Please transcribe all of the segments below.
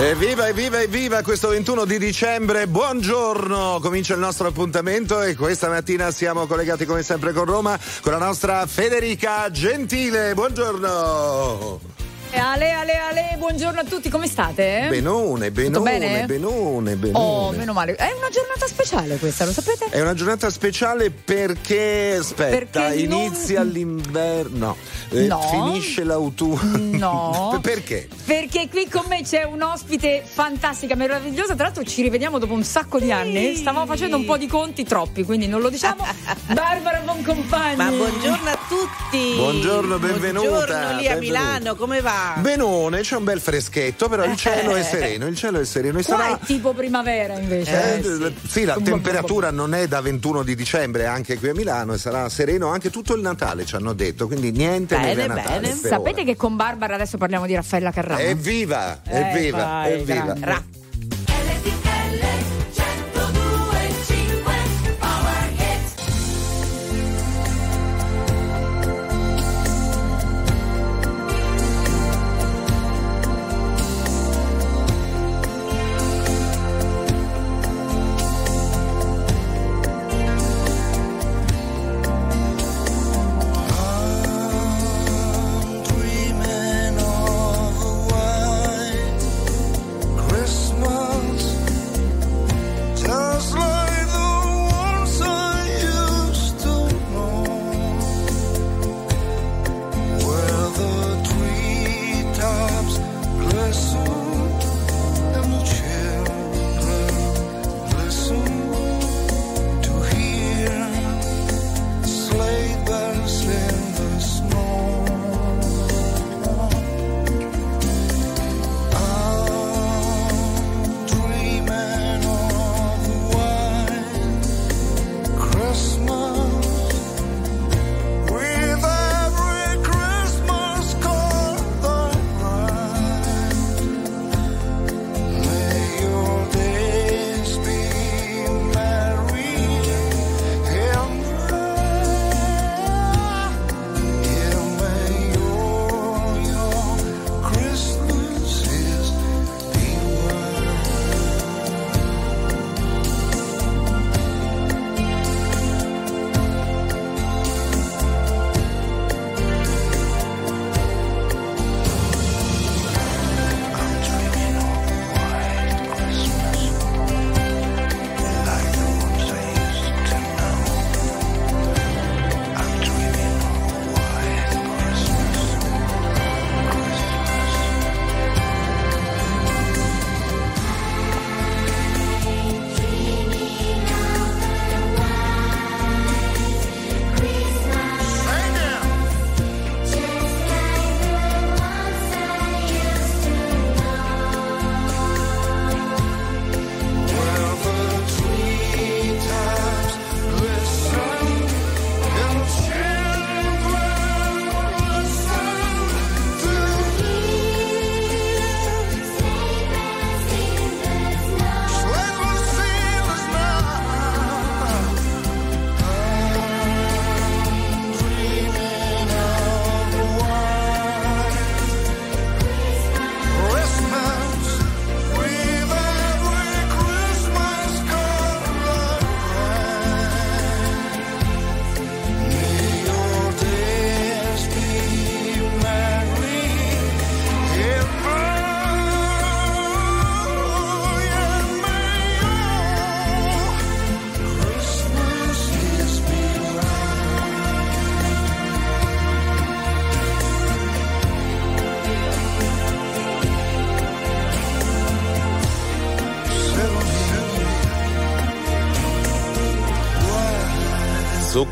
Evviva, evviva, evviva questo 21 di dicembre, buongiorno, comincia il nostro appuntamento e questa mattina siamo collegati come sempre con Roma con la nostra Federica Gentile, buongiorno. Ale, ale, ale, buongiorno a tutti, come state? Benone, benone, benone, benone. Oh, meno male. È una giornata speciale questa, lo sapete? È una giornata speciale perché, aspetta, Perché non- inizia l'inverno, eh, No. finisce l'autunno. No. perché? Perché qui con me c'è un ospite fantastica, meravigliosa. Tra l'altro ci rivediamo dopo un sacco di anni. Stavamo facendo un po' di conti, troppi, quindi non lo diciamo. Barbara Boncompagni. Ma buongiorno a tutti. Buongiorno, benvenuta, Buongiorno lì a benvenuta. Milano, come va? Benone, c'è un bel freschetto, però il cielo è sereno, il cielo è sereno e Qua sarà... è tipo primavera invece. Eh, eh, sì. la Bum, bum, temperatura non è da 21 di dicembre anche qui a Milano e sarà sereno anche tutto il Natale, ci hanno detto, quindi niente Bene, Natale. bene. Sapete ora. che con Barbara adesso parliamo di Raffaella Carrà? Evviva, Eh, evviva, vai, evviva. grande.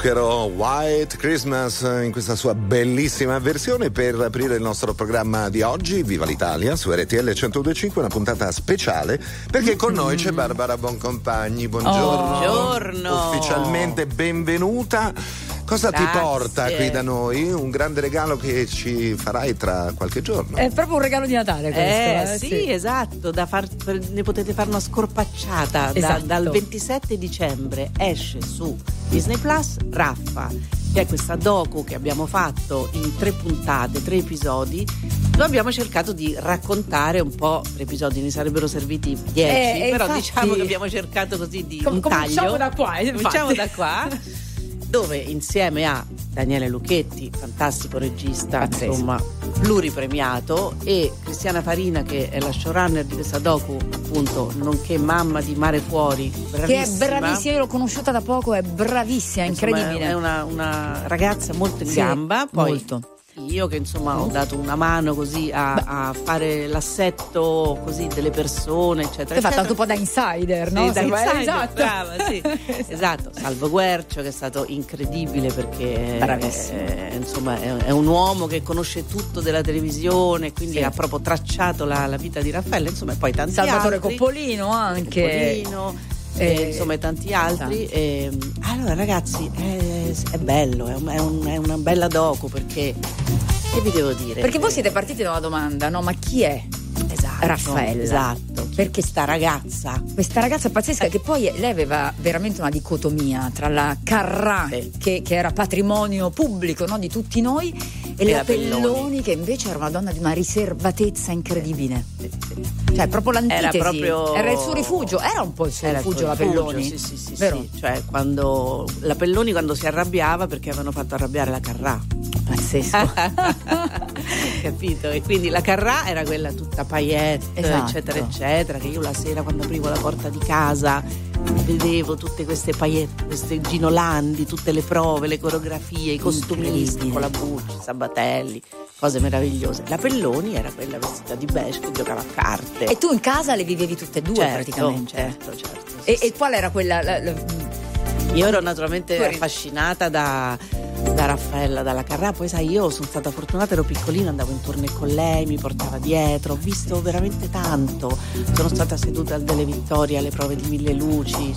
Zucchero White Christmas in questa sua bellissima versione per aprire il nostro programma di oggi, Viva l'Italia su RTL 1025, una puntata speciale perché con noi c'è Barbara Boncompagni. Buongiorno. Buongiorno. Ufficialmente benvenuta. Cosa ti Grazie. porta qui da noi? Un grande regalo che ci farai tra qualche giorno. È proprio un regalo di Natale questo. Eh, eh, sì, esatto, da far- ne potete fare una scorpacciata. Da- Esatto. dal 27 dicembre esce su Disney Plus Raffa che è questa docu che abbiamo fatto in tre puntate, tre episodi, dove abbiamo cercato di raccontare un po', tre episodi ne sarebbero serviti dieci, Eh, però infatti- diciamo che abbiamo cercato così di Com- un cominciamo taglio. da qua, eh, Cominciamo infatti. da qua. Dove insieme a Daniele Lucchetti, fantastico regista, Pazzesco. insomma, pluripremiato, e Cristiana Farina, che è la showrunner di questa docu, appunto, nonché mamma di Mare Fuori, Che è bravissima. bravissima, io l'ho conosciuta da poco, è bravissima, Insomma, incredibile. È una, una ragazza molto in Sì, gamba. Poi molto. Io che insomma ho dato una mano così a, a fare l'assetto così delle persone, eccetera. Hai fatto anche un po' da insider, Sì, no? da Se vuoi- insider, esatto. brava, sì. esatto. Salvo Guercio che è stato incredibile perché è, insomma, è, è un uomo che conosce tutto della televisione, quindi Sì. ha proprio tracciato la, la vita di Raffaele, insomma, e poi tanti Salvatore altri. Colpolino anche. Coppolino, Eh, e, insomma e tanti altri. E, allora ragazzi, è, è bello, è, un- è un- è una bella docu perché, che vi devo dire? Perché voi siete partiti da una domanda, no? Ma chi è Esatto, Raffaella? Esatto, perché sta ragazza questa ragazza pazzesca che poi lei aveva veramente una dicotomia tra la Carrà Sì. che, che era patrimonio pubblico no, di tutti noi e, la la Pelloni. Pelloni. che invece era una donna di una riservatezza incredibile cioè proprio l'antitesi Era proprio- Era il suo rifugio era un po' il suo Era rifugio la Pelloni Sì, sì, sì, vero? sì. Cioè, quando la Pelloni quando si arrabbiava perché avevano fatto arrabbiare la Carrà. pazzesco Capito? E quindi la Carrà era quella tutta paillette, Esatto. eccetera, eccetera, che io la sera quando aprivo la porta di casa vedevo tutte queste paillette, queste Ginolandi, tutte le prove, le coreografie, i costumisti Incredibile. con la Bucci, Sabatelli, cose meravigliose. La Pelloni era quella vestita di beige che giocava a carte. e tu in casa le vivevi tutte e due Certo, praticamente certo, certo. sì, e, sì. e qual era quella la- la- Io ero naturalmente affascinata da, da Raffaella, dalla Carrà, poi sai, io sono stata fortunata, ero piccolina, andavo in tournée con lei, mi portava dietro, ho visto veramente tanto, sono stata seduta al Delle Vittorie alle prove di Mille Luci,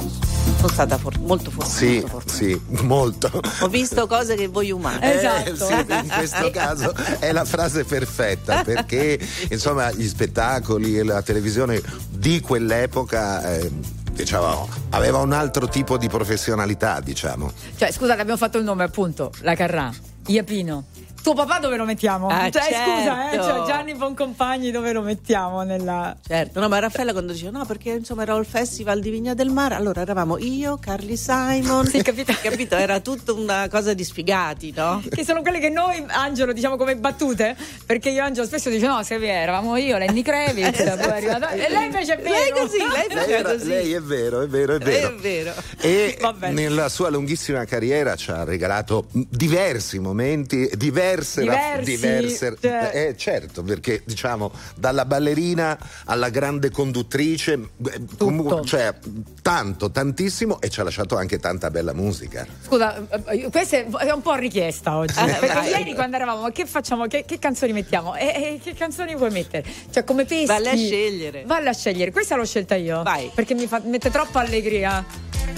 sono stata for- molto fortunata. Sì, molto fortunata. sì, molto. Ho visto cose che voi umani. Eh, Esatto. Eh, sì, in questo caso è la frase perfetta perché insomma gli spettacoli e la televisione di quell'epoca eh, diciamo, aveva un altro tipo di professionalità, diciamo. Cioè, scusate, abbiamo fatto il nome appunto, la Carrà, Iapino. Tuo papà dove lo mettiamo? Ah, cioè, scusa, eh, certo. cioè, Gianni Boncompagni dove lo mettiamo nella... Certo, no, ma Raffaella quando diceva no, perché insomma era il festival di Vigna del Mare, allora eravamo io, Carly Simon, Sì, capito. capito? Era tutta una cosa di sfigati, no? Che sono quelle che noi, Angelo, diciamo come battute, perché io Angelo spesso dice no, se eravamo io, Lenny Kravitz, poi è arrivata... E lei invece è vero. Lei così, lei Lei, faceva era- così. lei è vero, è vero, è vero. È vero. E nella sua lunghissima carriera ci ha regalato diversi momenti, diverse, Diversi, diverse cioè- eh, certo, perché diciamo dalla ballerina alla grande conduttrice, eh, comunque, cioè tanto, tantissimo e ci ha lasciato anche tanta bella musica. Scusa, eh, questa è un po' richiesta oggi. perché vai. ieri quando eravamo, ma che facciamo? Che, che canzoni mettiamo? E, e che canzoni vuoi mettere? Cioè, come peschi? Valle a scegliere. Valle a scegliere. Questa l'ho scelta io. Vai. Perché mi fa- mette troppa allegria.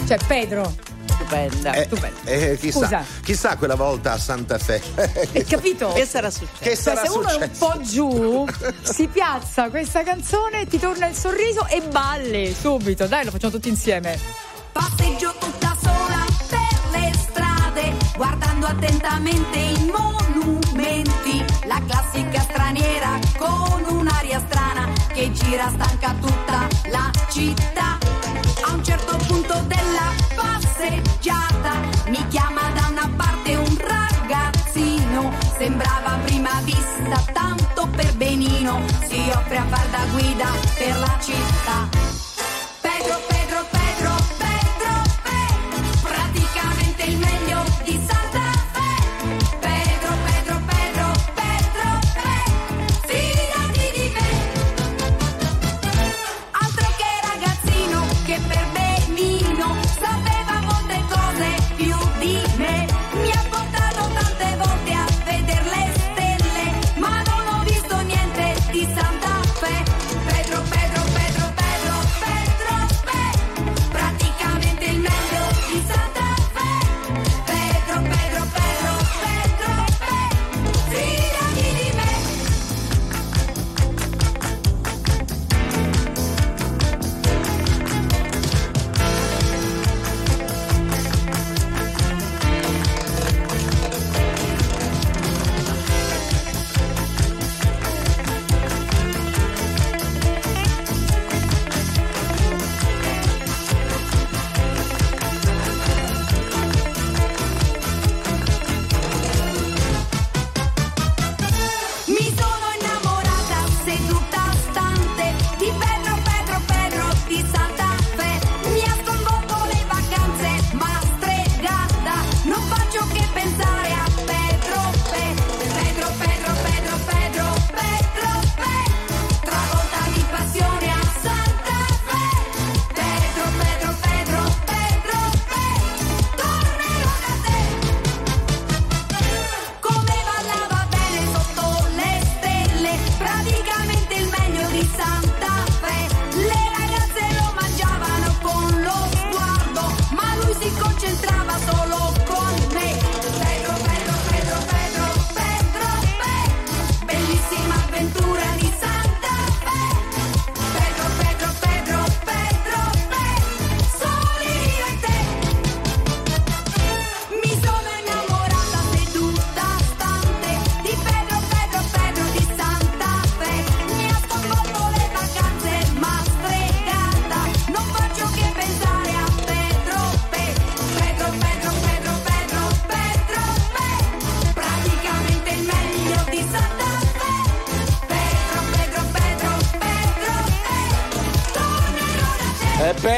Cioè, Pedro. Stupenda. Eh, stupendo. eh, chissà, Scusa. chissà quella volta a Santa Fe. Hai capito? Che sarà successo? che Cioè, sarà se uno è un po' giù, si piazza questa canzone, ti torna il sorriso e balli subito. Dai, lo facciamo tutti insieme. Passeggio tutta sola per le strade, guardando attentamente i monumenti. La classica straniera con un'aria strana che gira stanca tutta la città. A un certo punto della passeggiata mi chiama da una parte un ragazzino. Sembrava a prima vista tanto per benino. Si offre a far da guida per la città. Pedro, Pedro,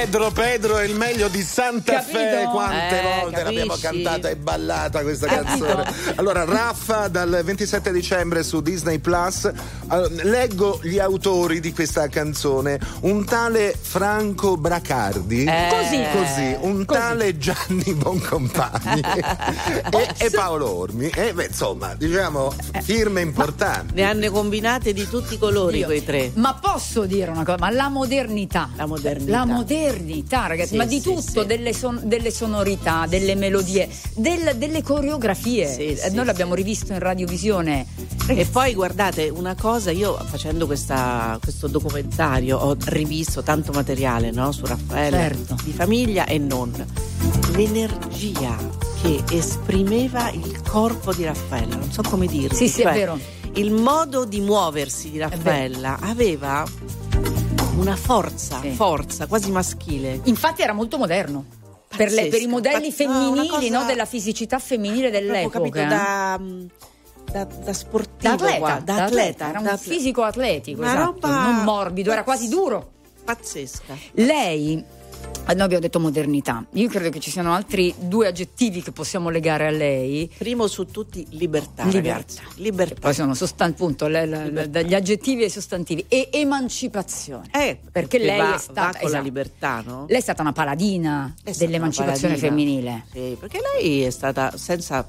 Pedro, di Santa Capito? Fe. Quante Eh, volte l'abbiamo capisci? cantata e ballata questa Capito? canzone. Allora, Raffa dal 27 dicembre su Disney Plus. Allora, leggo gli autori di questa canzone. Un tale Franco Bracardi. Eh. Così. Così, un Così. tale Gianni Boncompagni e, e Paolo Ormi. E beh, insomma, diciamo, firme importanti. Ne hanno combinate di tutti i colori Io. quei tre. Ma posso dire una cosa? Ma la modernità. La modernità. La modernità, ragazzi, Sì, ma di sì, tutto, sì. Delle, son- delle sonorità, delle melodie, del- delle coreografie. Sì, sì, Noi l'abbiamo rivisto in radiovisione. E poi guardate una cosa, io facendo questa- questo documentario ho rivisto tanto materiale no, su Raffaele, Certo. di famiglia e non. L'energia che esprimeva il corpo di Raffaella, non so come dirlo. Sì, sì, è cioè, vero. Il modo di muoversi di Raffaella aveva una forza, Sì. forza quasi maschile. Infatti era molto moderno. Per, le- per i modelli pazz- no, femminili, cosa- no, della fisicità femminile dell'epoca. capito eh. da, da, da sportivo, Da atleta, guarda, da da atleta, era un atleta. fisico atletico, esatto, roba non morbido, era quasi pazz- duro. Pazzesca. Lei, noi abbiamo detto modernità, io credo che ci siano altri due aggettivi che possiamo legare a lei. Primo su tutti libertà, Libertà. Libertà. Poi sono sostan- appunto, le- le- le- dagli aggettivi ai sostantivi. E emancipazione. Eh, perché lei va, è stata con la esatto. libertà, no? Lei è stata una paladina stata dell'emancipazione una paladina. femminile. Sì, perché lei è stata, senza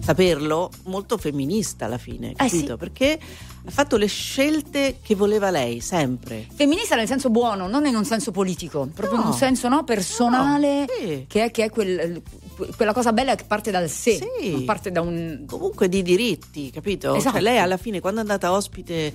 saperlo, molto femminista alla fine, Eh, capito? sì. Perché ha fatto le scelte che voleva lei, sempre. Femminista nel senso buono, non in un senso politico, proprio No. in un senso no, personale, No, sì. che è, che è quel- quella cosa bella che parte dal sé, Sì. non parte da un... Comunque di diritti, capito? Esatto. Cioè, lei alla fine, quando è andata ospite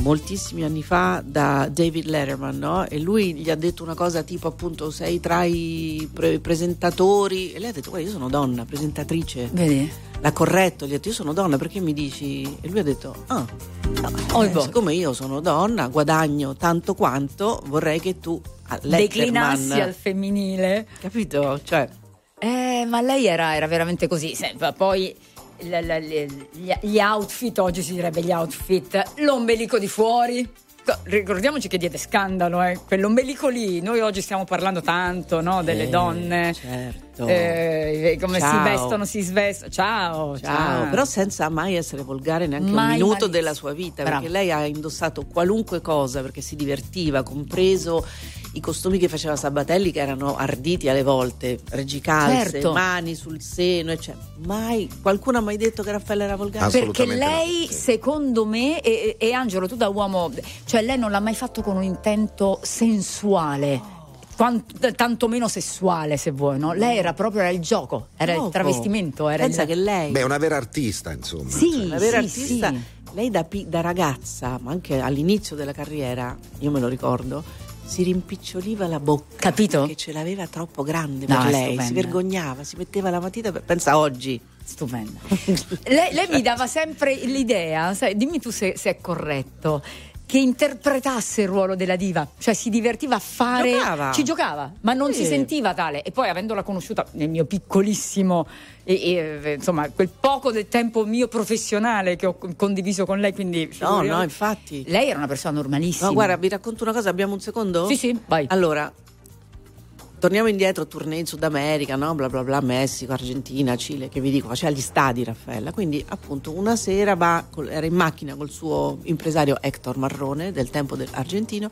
moltissimi anni fa da David Letterman, no? E lui gli ha detto una cosa tipo appunto sei tra i pre- presentatori e lei ha detto guarda io sono donna, presentatrice. Vedi? L'ha corretto, gli ha detto io sono donna perché mi dici? E lui ha detto ah, no, Oh, eh, siccome io sono donna, guadagno tanto quanto, vorrei che tu a Declinassi al femminile. capito? Cioè, Eh, ma lei era, era veramente così. Se- Poi gli, outfit, oggi si direbbe gli outfit, l'ombelico di fuori. Co- Ricordiamoci che diede scandalo, eh. quell'ombelico lì. Noi oggi stiamo parlando tanto no, delle eh, donne, certo. eh, come si Ciao. vestono, si svestono. Ciao, Ciao, però senza mai essere volgare neanche Mai un minuto malissimo. della sua vita, Bravo. perché lei ha indossato qualunque cosa perché si divertiva, compreso i costumi che faceva Sabatelli che erano arditi alle volte, reggicalze, Certo. mani sul seno, eccetera. Mai qualcuno ha mai detto che Raffaella era volgare? Perché no, lei, sì. secondo me, e, e Angelo, tu da uomo, cioè lei non l'ha mai fatto con un intento sensuale. quant- tantomeno sessuale se vuoi, no? Lei era proprio era il gioco, era il Poco. travestimento, era Pensa il... che lei Beh, una vera artista, insomma. Sì, Cioè, una vera sì, artista, sì. lei da, da ragazza, ma anche all'inizio della carriera, io me lo ricordo, si rimpiccioliva la bocca. Capito? Perché ce l'aveva troppo grande No, per lei, stupenda. si vergognava, si metteva la matita, per- pensa oggi. Stupenda. lei, lei mi dava sempre l'idea, sai, dimmi tu se, se è corretto, che interpretasse il ruolo della diva, cioè si divertiva a fare, Giocava. ci giocava, ma non Sì. si sentiva tale. E poi avendola conosciuta nel mio piccolissimo, e, e, insomma, quel poco del tempo mio professionale che ho condiviso con lei, quindi No, no, infatti. lei era una persona normalissima. No, guarda, vi racconto una cosa, abbiamo un secondo? Sì, sì, vai. Allora, torniamo indietro, tournée in Sud America, no? Bla bla bla, Messico, Argentina, Cile, che vi dico, faceva gli stadi Raffaella. Quindi, appunto, una sera va, era in macchina col suo impresario Hector Marrone, del tempo dell'argentino,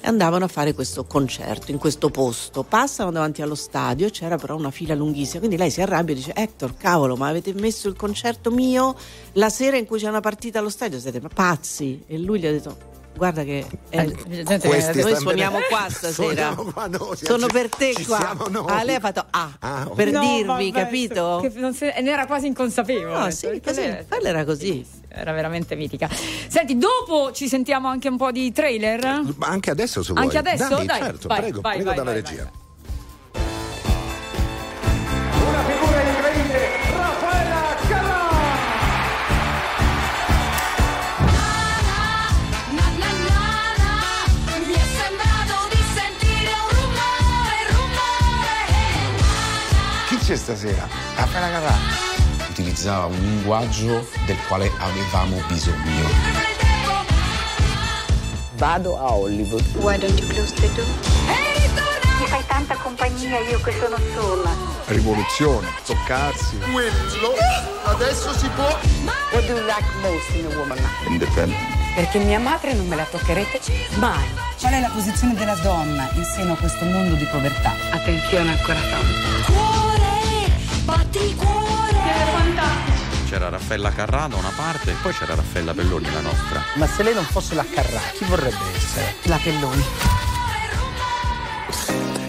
e andavano a fare questo concerto in questo posto. Passano davanti allo stadio, c'era però una fila lunghissima, quindi lei si arrabbia e dice: Hector, cavolo, ma avete messo il concerto mio la sera in cui c'è una partita allo stadio? Siete pazzi? E lui gli ha detto: Guarda che Eh, gente, Questi eh, noi suoniamo bene. qua stasera. Suoniamo qua noi, Sono ci- per te qua. Ah, lei ha fatto ah, Ah, ok. per No, dirvi, vabbè, capito? che non se- ne era quasi inconsapevole. No, sì, perché così, quella era così. Sì, sì, Era veramente mitica. Senti, dopo ci sentiamo anche un po' di trailer. Ma anche adesso se vuoi. Anche adesso? Dai, Dai, certo, vai, prego, vai, prego vai, dalla vai, regia. C'è stasera? Raffaella Carrà. Utilizzava un linguaggio del quale avevamo bisogno. Vado a Hollywood. Why don't you close the door? E ritorna tanta compagnia io che sono sola. Rivoluzione, toccarsi. Quello adesso si può. What do you like most in a woman? Independent. Perché mia madre non me la toccherete mai. Qual è la posizione della donna in seno a questo mondo di povertà? Attenzione ancora tanto. Cuore, batti cuore. C'era Raffaella Carrà da una parte e poi c'era Raffaella Pelloni la nostra. Ma se lei non fosse la Carrà, chi vorrebbe essere? La Pelloni.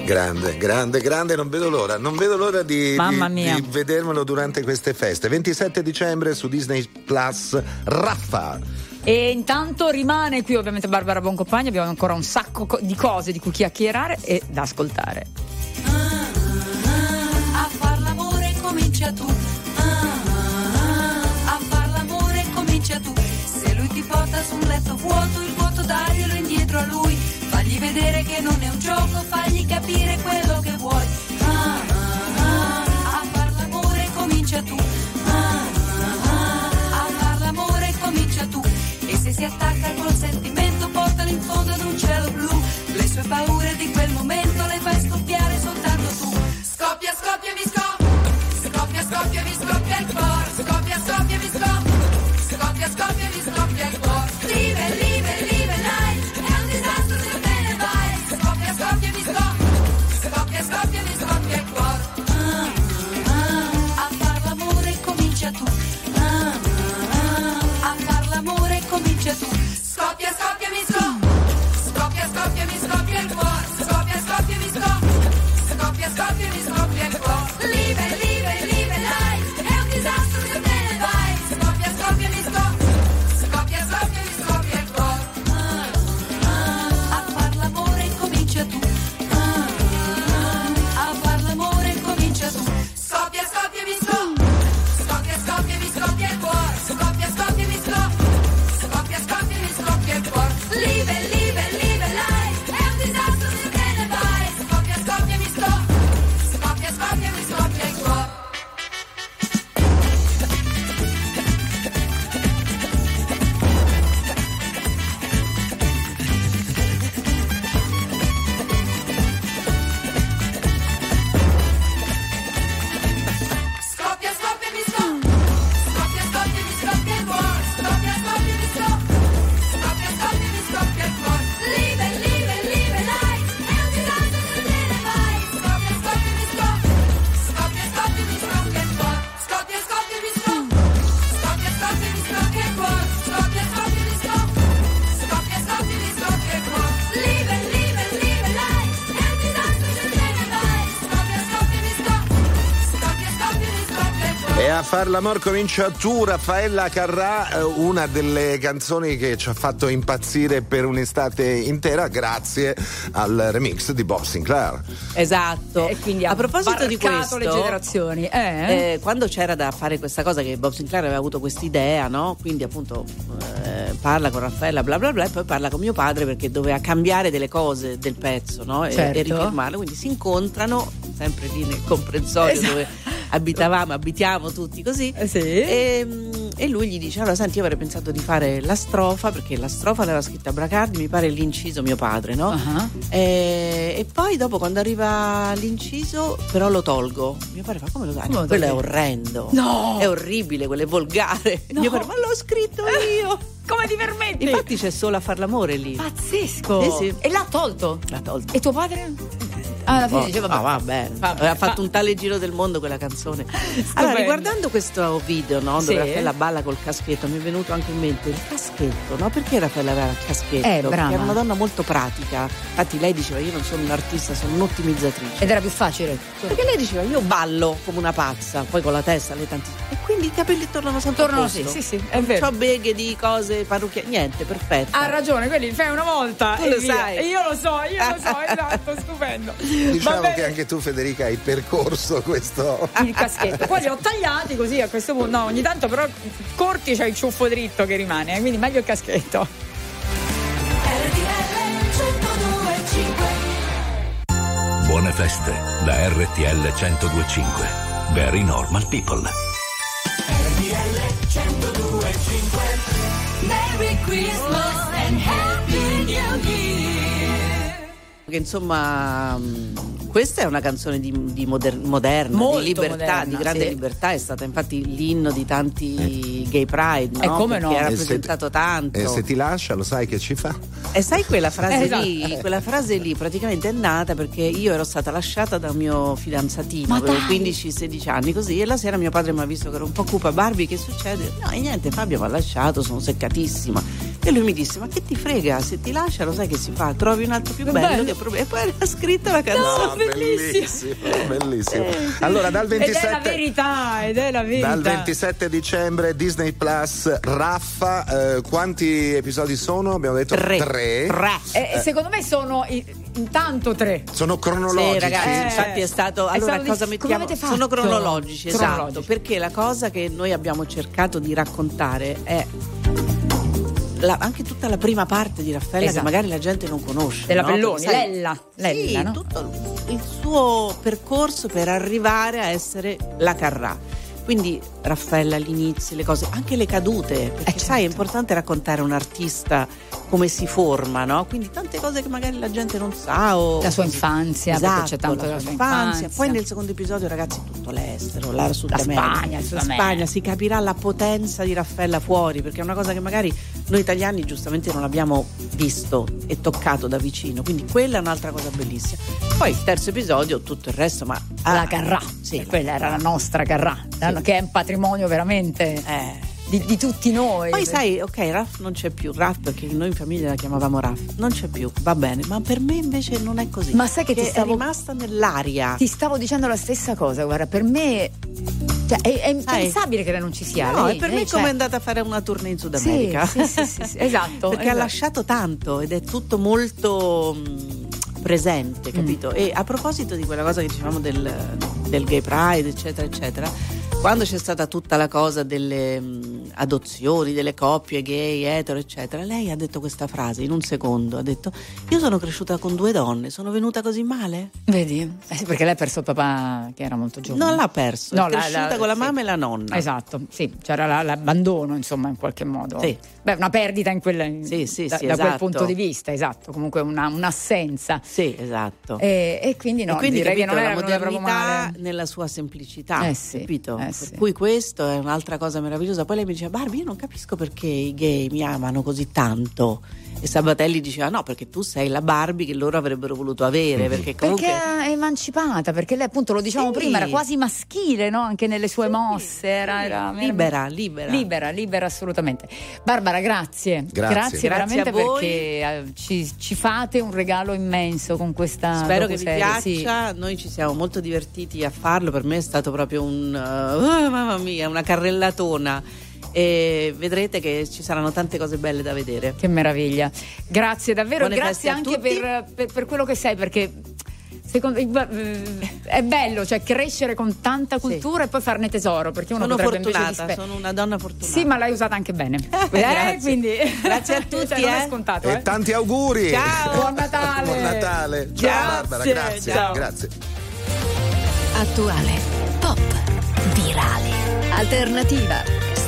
Grande, grande, grande, non vedo l'ora, non vedo l'ora di, Mamma di- mia. di vedermelo durante queste feste. 27 dicembre su Disney Plus, Raffa. E intanto rimane qui ovviamente Barbara Boncompagni, abbiamo ancora un sacco co- di cose di cui chiacchierare e da ascoltare. Comincia tu. Ah, A far l'amore comincia tu. Se lui ti porta su un letto vuoto, il vuoto daglielo indietro a lui. Fagli vedere che non è un gioco, fagli capire quello che vuoi. Ah, ah, A far l'amore comincia tu. Ah, ah, A far l'amore comincia tu. E se si attacca col sentimento, portalo in fondo ad un cielo blu. Le sue paure di quel momento Scoppia! Scoppia! skapjer kvar, Scoppia! L'amor comincia tu, Raffaella Carrà, eh, una delle canzoni che ci ha fatto impazzire per un'estate intera grazie al remix di Bob Sinclair. Esatto. E quindi ha a proposito di questo, le generazioni. Eh? eh, quando c'era da fare questa cosa che Bob Sinclair aveva avuto quest'idea, no? Quindi appunto eh, parla con Raffaella, bla bla bla, e poi parla con mio padre perché doveva cambiare delle cose del pezzo, no? E- Certo. E, rifirmarlo. Quindi si incontrano sempre lì nel comprensorio Esatto. dove abitavamo, abitiamo tutti così. Eh, sì. E, mm, e lui gli dice: Allora, senti, io avrei pensato di fare la strofa perché la strofa l'aveva scritta Bracardi, mi pare l'inciso mio padre, no? Ah. E, e poi dopo quando arriva l'inciso, però lo tolgo. Mio padre fa come lo lo Quello è orrendo. No! È orribile, quello è volgare. No. Mio padre, ma l'ho scritto io. Come ti permetti? Infatti c'è solo a far l'amore lì. Pazzesco! Sì, sì. E l'ha tolto? L'ha tolto. E tuo padre? Ah, alla fine Oh, diceva ah, va bene. Vabbè, Aveva fatto fa- un tale giro del mondo quella canzone. Allora, riguardando questo video, no, dove Sì. Raffaella balla col caschetto, mi è venuto anche in mente il caschetto, no? Perché Raffaella aveva il caschetto? Eh, brava. Perché era una donna molto pratica. Infatti lei diceva io non sono un'artista, sono un'ottimizzatrice. Ed era più facile. Perché lei diceva io ballo come una pazza, poi con la testa le tanti. E quindi i capelli tornano sempre Tornano, sì, sì, sì, è vero. Non c'ho beghe di cose, parrucchie, niente, perfetto. Ha ragione, quelli li fai una volta Tu lo via. sai. E io lo so, io lo so, esatto, stupendo. Diciamo che anche tu, Federica, hai percorso questo. il caschetto. Poi li ho tagliati così a questo punto. No, ogni tanto però corti c'è il ciuffo dritto che rimane, eh, quindi meglio il caschetto. Buone feste da RTL 1025. Very normal people. Merry Christmas and Happy New Year. Che insomma, mh, questa è una canzone di, di moder- moderna, Molto di libertà, moderna, di grande sì. libertà. È stata infatti l'inno di tanti gay pride, no? E come no? Perché ha E se- rappresentato tanto. E se ti lascia, lo sai che ci fa? E sai quella frase Esatto. lì? Quella frase lì praticamente è nata perché io ero stata lasciata da un mio fidanzatino, avevo dai! 15-16 anni così, e la sera mio padre mi ha visto che ero un po' cupa. Barbie, che succede? No, e niente, Fabio mi ha lasciato, sono seccatissima. E lui mi disse: Ma che ti frega? Se ti lascia, lo sai che si fa? Trovi un altro più bello, bello. che problema. E poi ha scritto la canzone. No, bellissimo. bellissimo, bellissimo. Allora, dal Ed è la 27 verità, ed è la verità. Dal 27 dicembre Disney Plus Raffa, eh, quanti episodi sono? Abbiamo detto Tre. tre. Eh, eh, secondo me sono i- intanto tre. Sono cronologici. Sì, ragazzi, Eh, infatti è stato. è Allora, stato cosa di- come mettiamo? avete fatto? Sono cronologici, esatto. Cronologici. Perché la cosa che noi abbiamo cercato di raccontare è. La- anche tutta la prima parte di Raffaella Esatto. che magari la gente non conosce Della no? Perché sai- Lella, Lella, sì, no? tutto il suo percorso per arrivare a essere la Carrà quindi Raffaella all'inizio, le cose, anche le cadute, perché certo. sai è importante raccontare un artista come si forma, no? Quindi tante cose che magari la gente non sa o La sua infanzia, perché esatto, c'è tanto la sua sua infanzia. Poi nel secondo episodio ragazzi tutto l'estero, la Sud La America, Spagna, il Sud la America. Spagna, si capirà la potenza di Raffaella fuori, perché è una cosa che magari noi italiani giustamente non abbiamo visto e toccato da vicino, quindi quella è un'altra cosa bellissima. Poi il terzo episodio, tutto il resto, ma La ah, Carrà, sì, quella era la nostra Carrà, la- che è un patrimonio veramente eh. Di, di tutti noi. Poi sai, ok, Raff non c'è più, Raff perché noi in famiglia la chiamavamo Raff, non c'è più, va bene, ma per me invece non è così. Ma sai che ti stavo- è rimasta nell'aria. Ti stavo dicendo la stessa cosa, guarda, per me cioè, è, è impensabile che lei non ci sia. No, lei, per me è come è andata a fare una tournée in Sud America. sì, sì, sì, sì, esatto, Perché ha esatto. lasciato tanto ed è tutto molto mh, presente, capito? E a proposito di quella cosa che dicevamo del, del gay pride, eccetera, eccetera, quando c'è stata tutta la cosa delle mh, adozioni, delle coppie gay, etero, eccetera, lei ha detto questa frase in un secondo, ha detto io sono cresciuta con due donne, sono venuta così male? Vedi? Eh perché lei ha perso il papà che era molto giovane. Non l'ha perso, No, è la- cresciuta la- con la sì. mamma e la nonna. Esatto, sì, c'era la- l'abbandono, insomma, in qualche modo. Sì. Beh, una perdita in quella, Sì, sì, da, sì, da quel esatto. punto di vista, esatto, comunque una- un'assenza. Sì, esatto. E, e quindi no, e quindi direi che capito, non la era, non era proprio modernità nella sua semplicità, Eh sì, capito? eh per sì. cui questo è un'altra cosa meravigliosa. Poi lei mi diceva Barbie, io non capisco perché i gay mi amano così tanto. E Sabatelli diceva no, perché tu sei la Barbie che loro avrebbero voluto avere, perché comunque Perché è emancipata, perché lei appunto lo dicevamo Sì. prima, era quasi maschile no? anche nelle sue mosse, era, era- libera, libera. libera, libera assolutamente. Barbara, grazie. Grazie. Grazie veramente a voi. perché eh, ci, ci fate un regalo immenso con questa Spero che vi docuserie, sì. piaccia, noi ci siamo molto divertiti a farlo, per me è stato proprio un uh, mamma mia, una carrellatona e vedrete che ci saranno tante cose belle da vedere. Che meraviglia. Grazie davvero, Buone grazie anche per, per- per quello che sei, perché secondo eh, è bello, cioè crescere con tanta cultura e poi farne tesoro, perché uno Sono potrebbe fortunata, dispe- sono una donna fortunata. Sì, ma l'hai usata anche bene. Eh, grazie. quindi Grazie a tutti, Cioè, non è eh. scontato, E eh. tanti auguri! Ciao. Buon Natale. Buon Natale! Ciao Grazie, Barbara, grazie, ciao. grazie. Attuale, pop, virale, alternativa,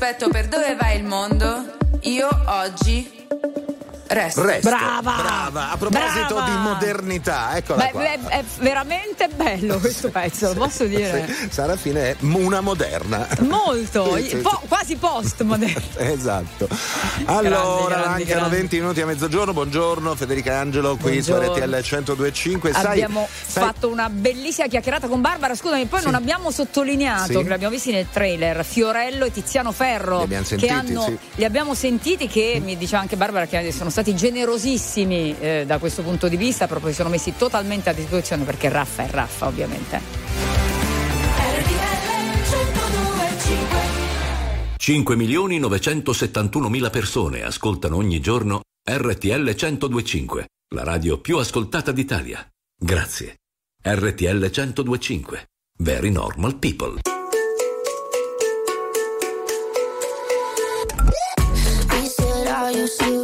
Rispetto per dove va il mondo, io oggi resto. Resto. Brava! Brava! A proposito Brava! di modernità, eccola Beh, qua. beh, è veramente bello questo pezzo, lo posso dire. Sì, Sara Fine è una moderna. Molto, Sì, sì, po- quasi post moderno. Esatto. Allora, grandi, mancano grandi. 20 minuti a mezzogiorno. Buongiorno Federica Angelo qui su Buongiorno. RTL 1025. Sai, abbiamo sai- fatto una bellissima chiacchierata con Barbara. Scusami, poi non abbiamo sottolineato Sì. che l'abbiamo visti nel trailer Fiorello e Tiziano Ferro. Li abbiamo che sentiti, hanno, sì. Li abbiamo sentiti che mi diceva anche Barbara che sono stati generosissimi eh, da questo punto di vista, proprio si sono messi totalmente a disposizione perché Raffa è Raffa, ovviamente. 5 milioni 971 mila persone ascoltano ogni giorno RTL 1025, la radio più ascoltata d'Italia. Grazie. RTL 1025. Very normal people. Are you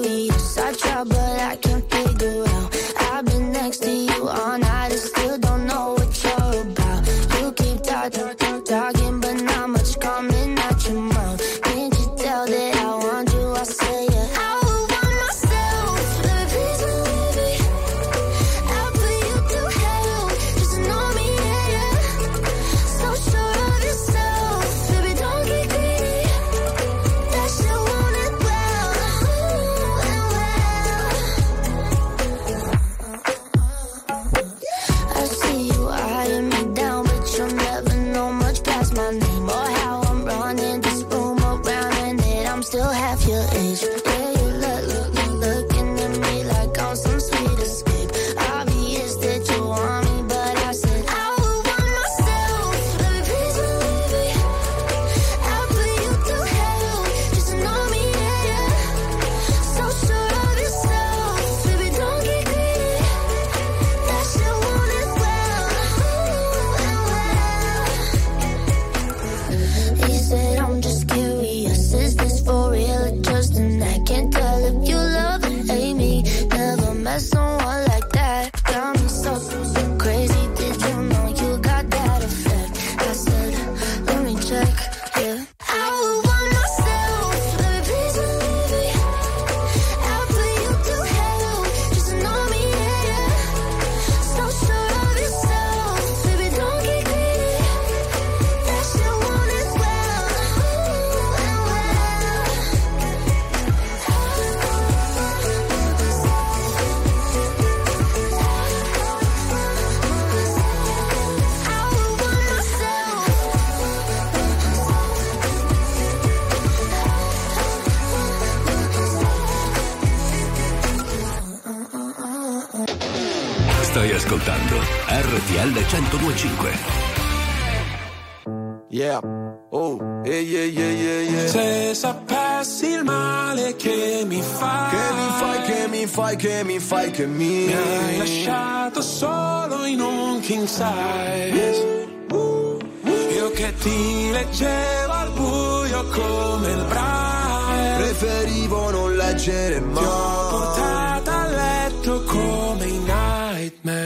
RTL 1025. Yeah. Oh, yeah, yeah, yeah, yeah, yeah. Se sapessi il male che mi fai, Che mi fai, che mi fai, che mi fai, che mi mi hai lasciato solo in un king size. Io che ti leggevo al buio come il braille. Preferivo non leggere mai. Ti ho portata a letto come i nightmares.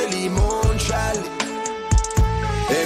limoncelli E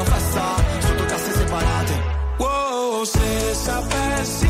Stessa festa, sotto casse separate. Wow, se sapessi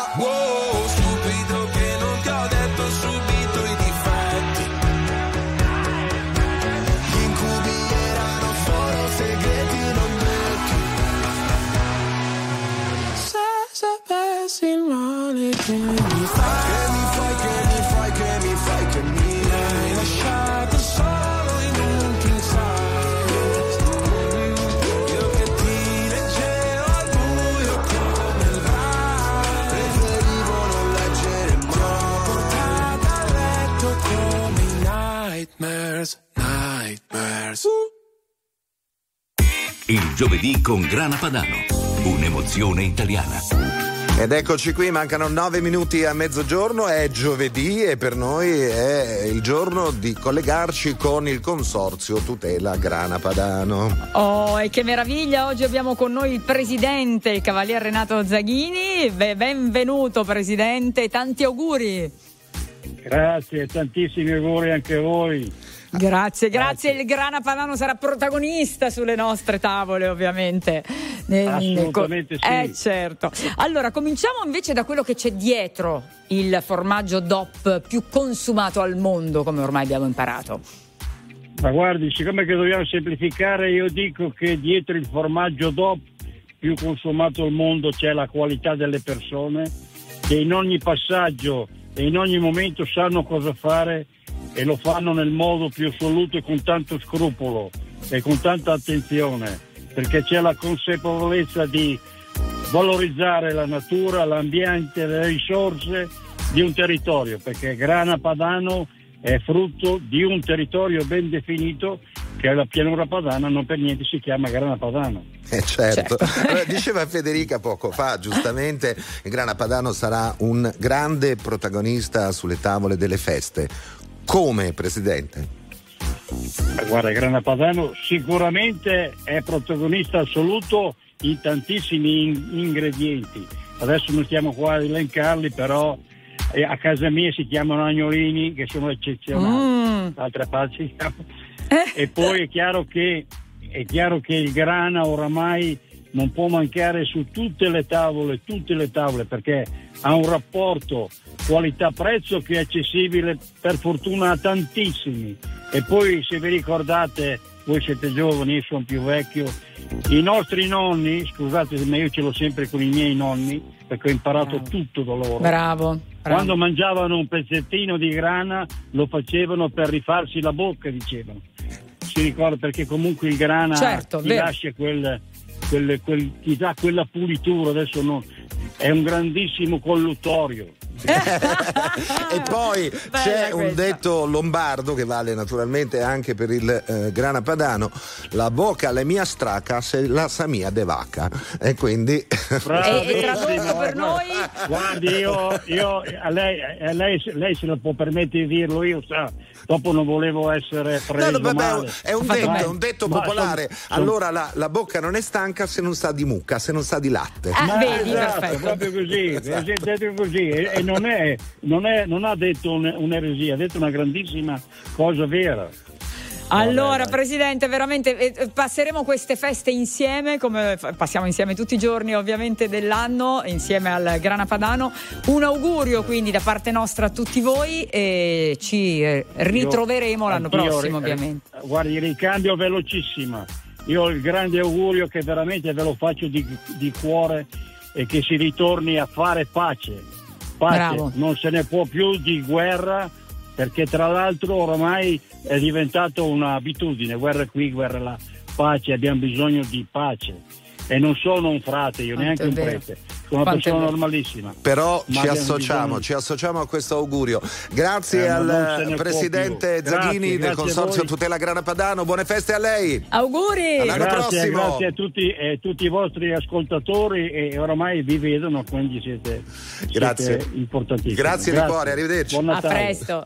Giovedì con Grana Padano. Un'emozione italiana. Ed eccoci qui, mancano nove minuti a mezzogiorno, è giovedì e per noi è il giorno di collegarci con il consorzio Tutela Grana Padano. Oh, e che meraviglia! Oggi abbiamo con noi il presidente, il cavalier Renato Zaghini. Benvenuto presidente, tanti auguri. Grazie, tantissimi auguri anche a voi. Grazie, grazie. Il Grana Padano sarà protagonista sulle nostre tavole, ovviamente. Assolutamente sì. Eh, certo. Allora, cominciamo invece da quello che c'è dietro il formaggio DOP più consumato al mondo, come ormai abbiamo imparato. Ma guardi, siccome che dobbiamo semplificare, io dico che dietro il formaggio DOP più consumato al mondo c'è la qualità delle persone che in ogni passaggio e in ogni momento sanno cosa fare e lo fanno nel modo più assoluto e con tanto scrupolo e con tanta attenzione, perché c'è la consapevolezza di valorizzare la natura, l'ambiente, le risorse di un territorio, perché Grana Padano è frutto di un territorio ben definito che è la pianura padana, non per niente si chiama Grana Padano. Eh certo. Allora, diceva Federica poco fa, giustamente, che Grana Padano sarà un grande protagonista sulle tavole delle feste. Come, Presidente? Guarda, Grana Padano sicuramente è protagonista assoluto in tantissimi in- ingredienti. Adesso non stiamo qua ad elencarli, però eh, a casa mia si chiamano agnolini che sono eccezionali. D'altra parte chiamano- E poi è chiaro che è chiaro che il grana oramai non può mancare su tutte le tavole, tutte le tavole, perché ha un rapporto qualità-prezzo che è accessibile per fortuna a tantissimi. E poi se vi ricordate, voi siete giovani, io sono più vecchio, i nostri nonni, scusate ma io ce l'ho sempre con i miei nonni, perché ho imparato tutto da loro. Bravo. bravo. Quando mangiavano un pezzettino di grana lo facevano per rifarsi la bocca, dicevano. Si ricorda perché comunque il grana Certo, ti vero. lascia quel, quel- quel- ti dà quella pulitura, adesso no, è un grandissimo colluttorio. e poi c'è un detto lombardo che vale naturalmente anche per il eh, grana padano: la bocca alla mia straca se la sa mia de vacca. E quindi. E, e tradotto per noi? Guardi, io, io- a lei, a lei, lei se lo può permettere di dirlo, io sa, dopo non volevo essere preso No, no, vabbè, è un detto, è un detto popolare. Allora la, la bocca non è stanca se non sa di mucca, se non sa di latte. Ah, Ma vedi, esatto, perfetto. proprio così, Esatto. è detto così e, e non, è, non, è- non ha detto un- un'eresia, ha detto una grandissima cosa vera. Allora, Presidente, veramente eh, eh, passeremo queste feste insieme, come fa- passiamo insieme tutti i giorni ovviamente dell'anno, insieme al Grana Padano. Un augurio quindi da parte nostra a tutti voi e ci eh, ritroveremo l'anno Anch'io, prossimo eh, ovviamente. Guardi, ricambio velocissima. Io ho il grande augurio che veramente ve lo faccio di, di cuore e che si ritorni a fare pace. Pace, Bravo. non se ne può più di guerra perché tra l'altro ormai è diventato un'abitudine, guerra qui, guerra là, pace, abbiamo bisogno di pace. E non sono un frate, io Quanto neanche un prete, sono una Quanto persona normalissima. Però ci associamo, ci associamo a questo augurio. Grazie Eh, al presidente. Zaghini Grazie, del grazie a Consorzio. Tutela Grana Padano. Buone feste a lei. Auguri! All'anno Grazie, prossimo. grazie a tutti, e tutti i vostri ascoltatori e oramai vi vedono, quindi siete, Grazie. siete importantissimi. Grazie di cuore, arrivederci. Buon A Natale. presto.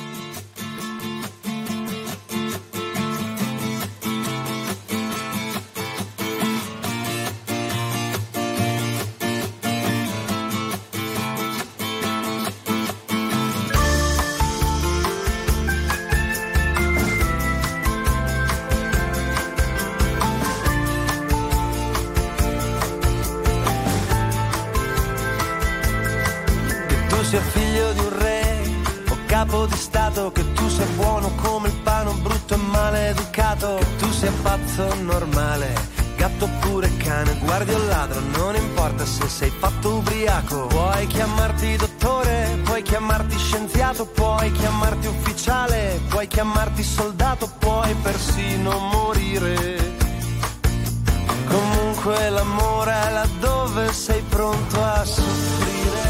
Sia pazzo o normale, gatto oppure cane, guardi o ladro, non importa se sei fatto ubriaco, puoi chiamarti dottore, puoi chiamarti scienziato, puoi chiamarti ufficiale, puoi chiamarti soldato, puoi persino morire. Comunque l'amore è laddove sei pronto a soffrire,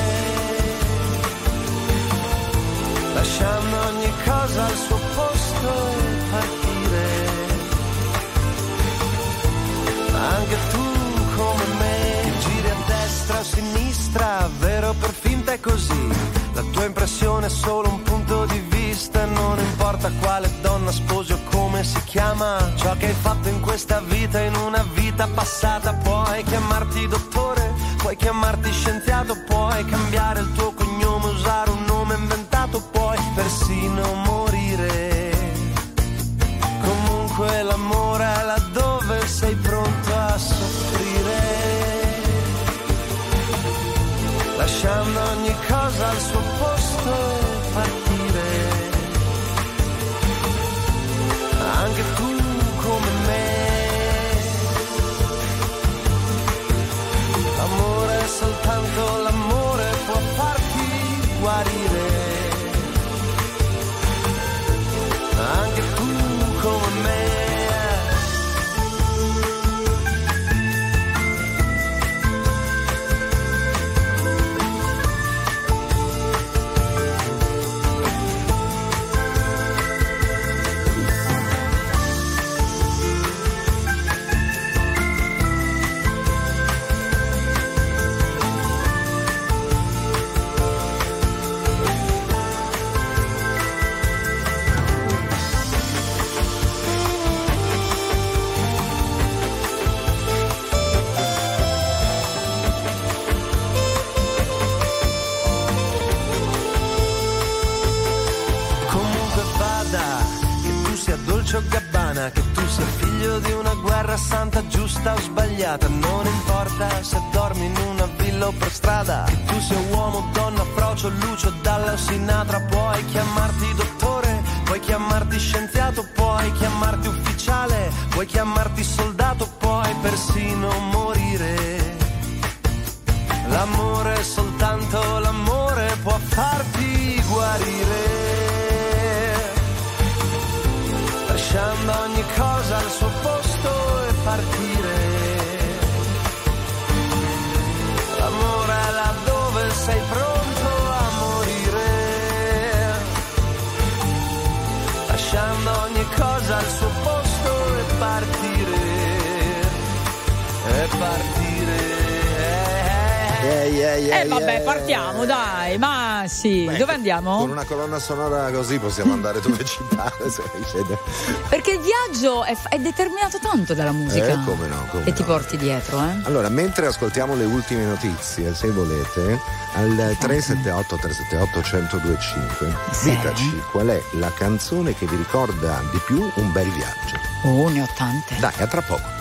lasciando ogni cosa al suo posto Anche tu come me, giri a destra a sinistra, vero per finta è così. La tua impressione è solo un punto di vista, non importa quale donna sposi o come si chiama. Ciò che hai fatto in questa vita, in una vita passata, puoi chiamarti dottore, puoi chiamarti scienziato, puoi cambiare il tuo lasciando ogni cosa al suo posto guerra santa, giusta o sbagliata, non importa se dormi in una villa o per strada, che tu sia uomo, donna, frocio, lucio, dalla sinatra, puoi chiamarti dottore, puoi chiamarti scienziato, puoi chiamarti ufficiale, puoi chiamarti soldato, puoi persino morire. L'amore, soltanto l'amore può farti guarire. Lasciando ogni cosa al suo partire. L'amore è laddove sei pronto a morire. Lasciando ogni cosa al suo posto partire, e partire. Yeah, yeah, yeah, Eh vabbè, partiamo, dai, ma sì. Beh, Dove andiamo? Con una colonna sonora così possiamo andare dove ci pare. Perché il viaggio è, è determinato tanto dalla musica. Eh, come no, come che ti no. porti dietro, eh? Allora, mentre ascoltiamo le ultime notizie, se volete, al 378 378 1025, diteci qual è la canzone che vi ricorda di più un bel viaggio. Oh, ne ho tante. Dai, a tra poco.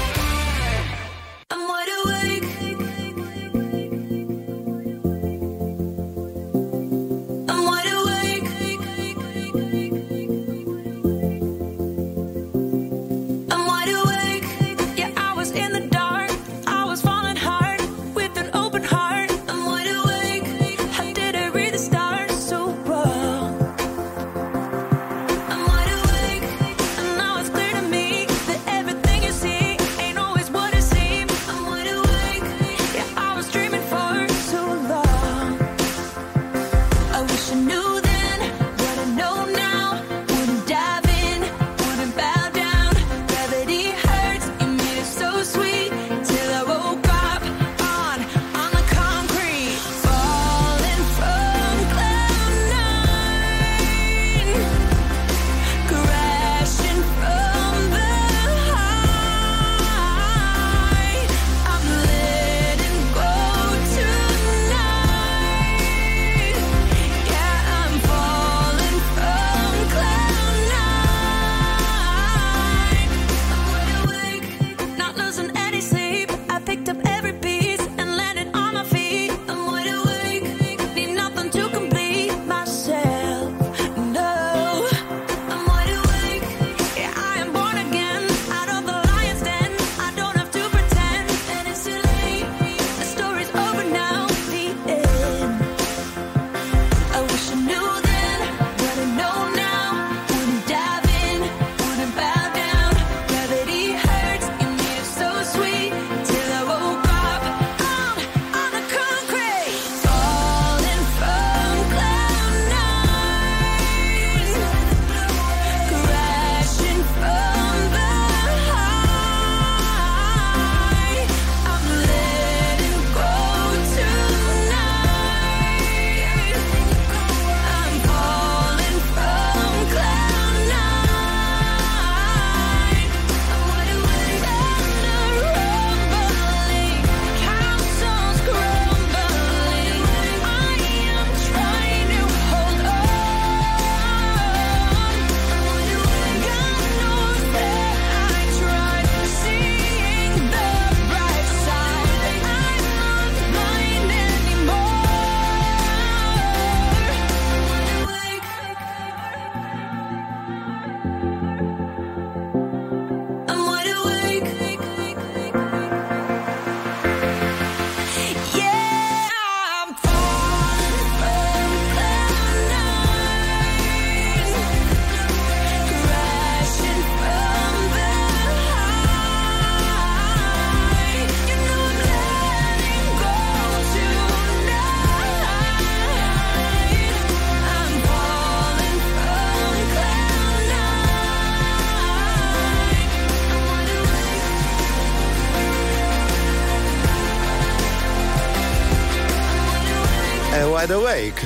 Wide awake.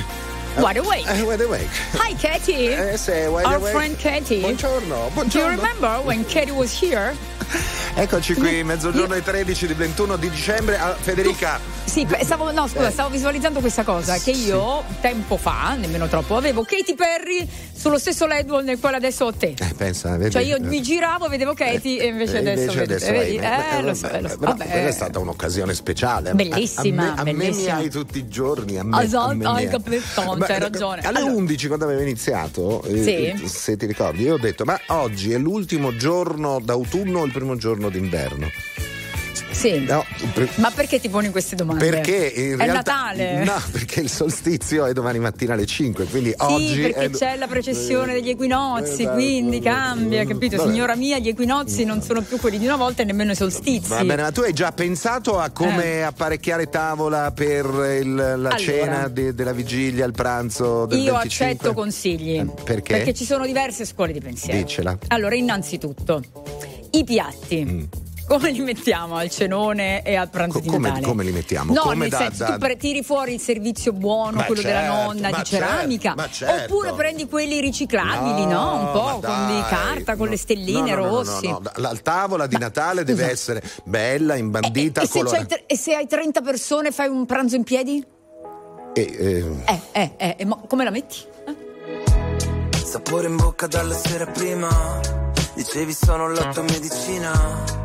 Wide awake. Eh, wide awake. Hi, Katie. Eh, sei wide Our awake. friend Katie. Buongiorno, Do you buongiorno. remember when Katie was here? Eccoci qui, mezzogiorno ai 13 del 21 di dicembre. Ah, Federica, Sì, stavo, no, scusa, Eh. stavo visualizzando questa cosa che io tempo fa, nemmeno troppo, avevo Katy Perry sullo stesso level nel quale adesso ho te. eh, pensa, vedi? Cioè io mi giravo, vedevo Katy e invece Eh, adesso, invece vedo- adesso vedi? me. Eh, lo so, lo so. però Vabbè. è stata un'occasione speciale. Bellissima, a me, a me mi bellissima. hai tutti i giorni. A me, Esatto, a me hai capito, c'hai eh, ragione. Alle Allora, 11 quando avevo iniziato, eh, Sì. se ti ricordi, io ho detto ma oggi è l'ultimo giorno d'autunno o il primo giorno d'inverno? Sì. No, per- Ma perché ti poni queste domande? perché in È realtà Natale. No, perché il solstizio è domani mattina alle 5, quindi Sì, oggi perché è- c'è la precessione degli equinozi, Esatto. quindi cambia, capito? Vabbè. Signora mia, gli equinozi non sono più quelli di una volta e nemmeno i solstizi. Va bene, ma tu hai già pensato a come Eh. apparecchiare tavola per il- la Allora. cena de- della vigilia, il pranzo del Io 25? accetto consigli. perché? Perché ci sono diverse scuole di pensiero. Dicela. Allora, innanzitutto, i piatti. Come li mettiamo al cenone e al pranzo. Co- di come- Natale? come li mettiamo? No, Come nel da- senso, da- tu pre- tiri fuori il servizio buono, Ma quello della certo, nonna ma di certo, ceramica. ma certo. Oppure prendi quelli riciclabili, no? Un ma po' con di dai. carta, con le stelline No, no, no, no, rossi. no, no. La la tavola di Natale deve essere bella, imbandita, E se, colorata. c'hai tre- e se hai 30 persone fai un pranzo in piedi? E, eh, Eh, eh, eh, e mo- come la metti? Sapore in bocca dalla sera prima Dicevi sono la tua medicina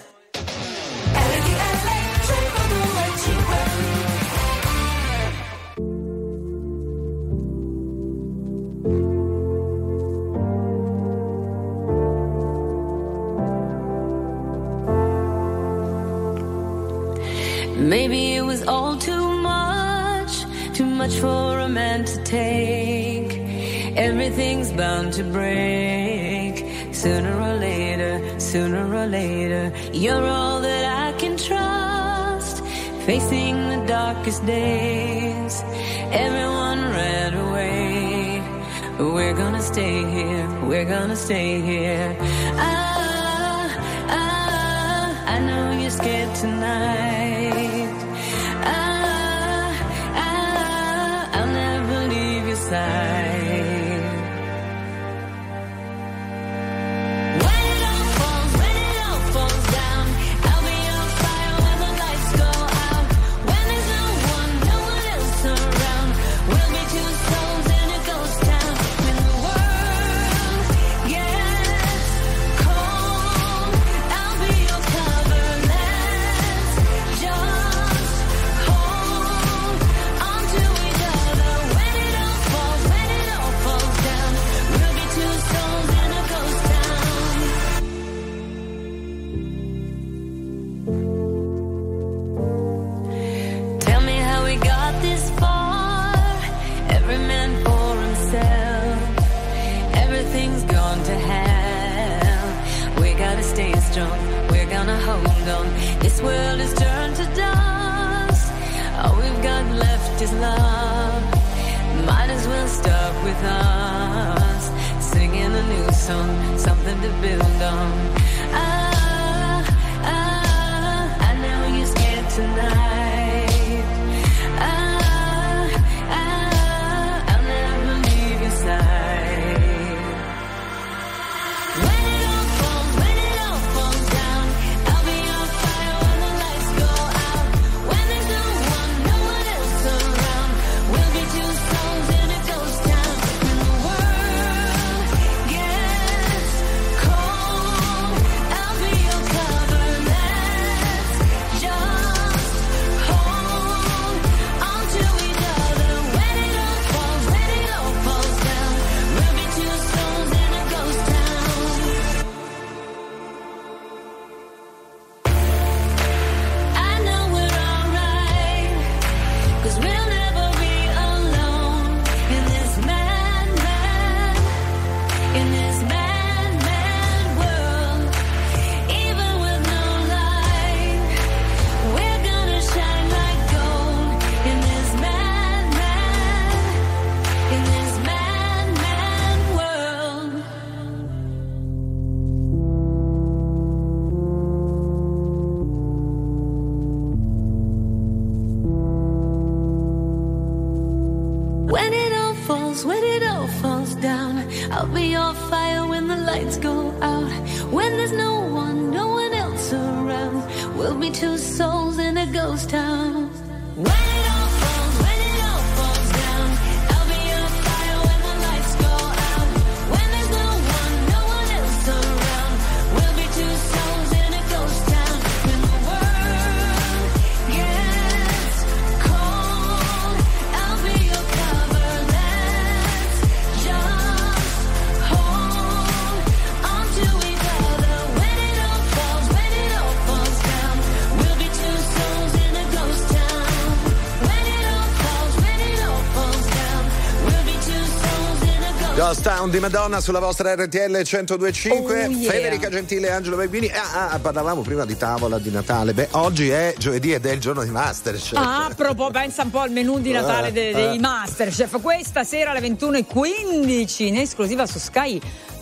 Maybe it was all too much, too much for a man to take. Everything's bound to break. Sooner or later, sooner or later, you're all that I can trust. Facing the darkest days, everyone ran away. We're gonna stay here, we're gonna stay here. Ah, ah, I know you're scared tonight. Ah, strong. We're gonna hold on. This world is turned to dust. All we've got left is love. Might as well start with us. Singing a new song, something to build on. Ah, ah, I know you're scared tonight. Town di Madonna sulla vostra RTL 1025 Oh, yeah. Federica Gentile e Angelo Barbini ah, ah, parlavamo prima di tavola di Natale beh oggi è giovedì ed è il giorno di Masterchef Ah, a proposito, pensa un po' al menù di Natale Eh, de- dei eh. Masterchef. Questa sera alle 21.15 in esclusiva su Sky.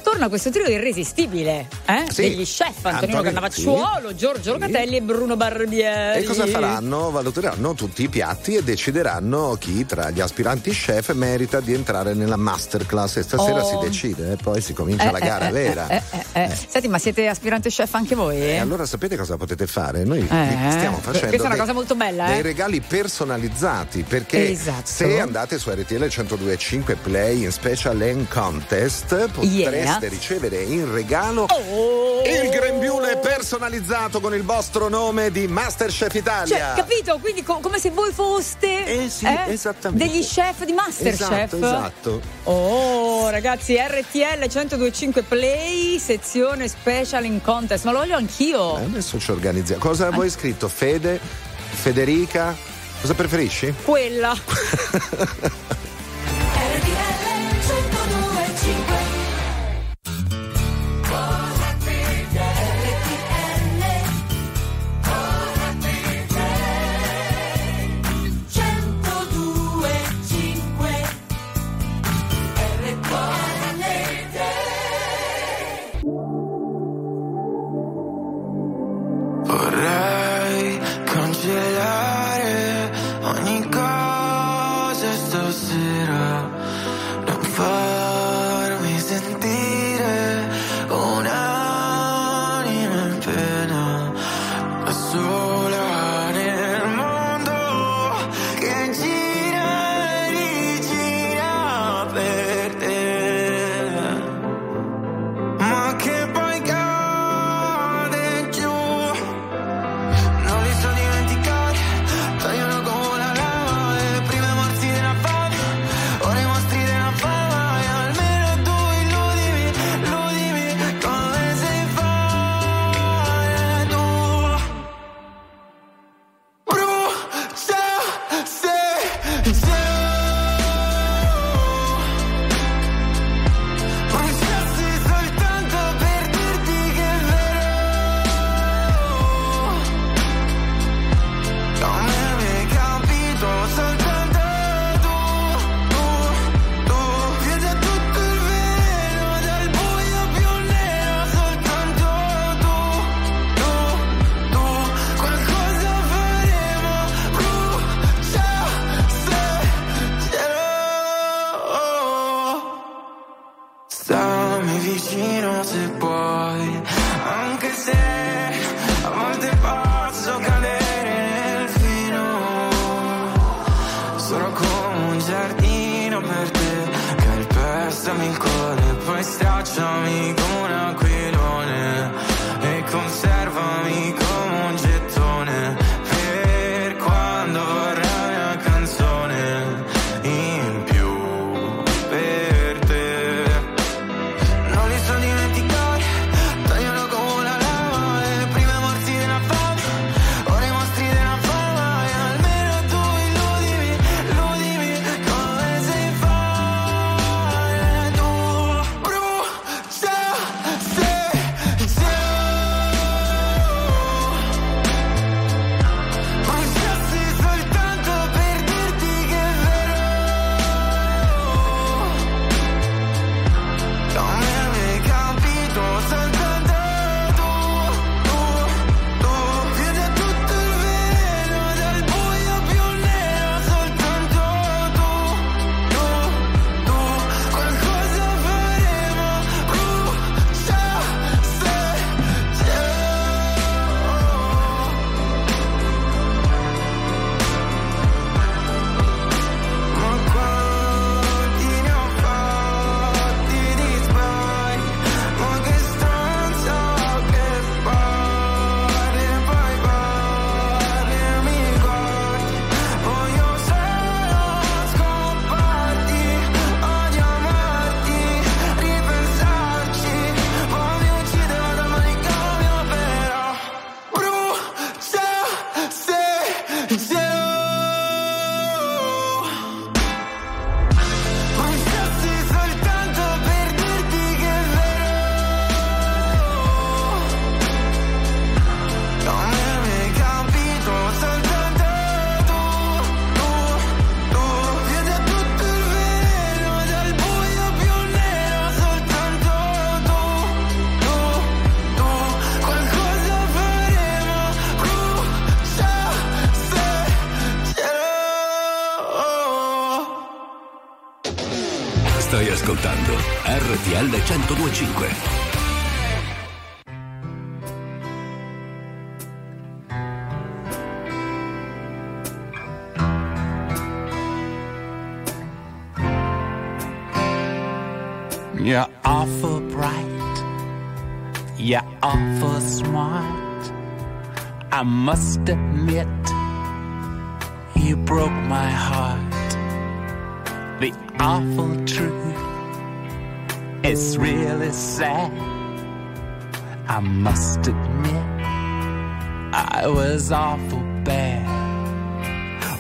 Torna questo trio irresistibile eh? Sì. degli chef Antonino Antonio- Cannavacciuolo, Giorgio Locatelli e Bruno Barbieri. E cosa faranno? Valuteranno tutti i piatti e decideranno chi tra gli aspiranti chef merita di entrare nella masterclass. E stasera Oh. si decide, eh, poi si comincia Eh, la gara eh, vera. eh, eh, eh. Senti, ma siete aspirante chef anche voi? Allora sapete cosa potete fare? Noi Eh, stiamo facendo questa è una dei- cosa molto bella, eh? dei regali personalizzati perché Esatto. se andate su RTL 1025 Play in Special and Contest potreste Yeah. Ricevere in regalo Oh. il grembiule personalizzato con il vostro nome di Masterchef Italia. Cioè, capito? Quindi co- come se voi foste Eh sì, esattamente. degli chef di Masterchef. Esatto, esatto. Oh, ragazzi, RTL 1025 Play, sezione special in contest. Ma lo voglio anch'io. Eh, adesso ci organizziamo. Cosa vuoi scritto? Fede? Federica? Cosa preferisci? Quella. nel cuore, poi stracciami. must admit, you broke my heart. The awful truth is really sad. I must admit, I was awful bad.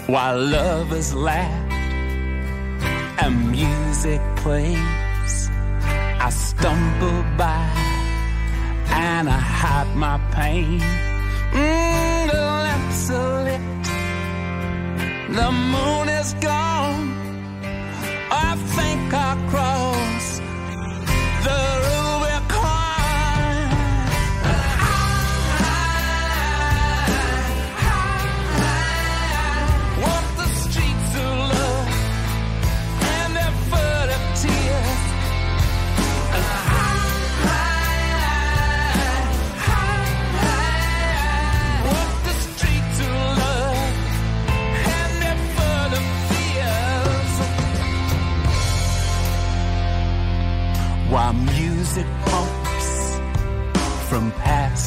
While lovers laugh and music plays, I stumble by and I hide my pain. Mm desolate. The moon is gone. I think I crawl.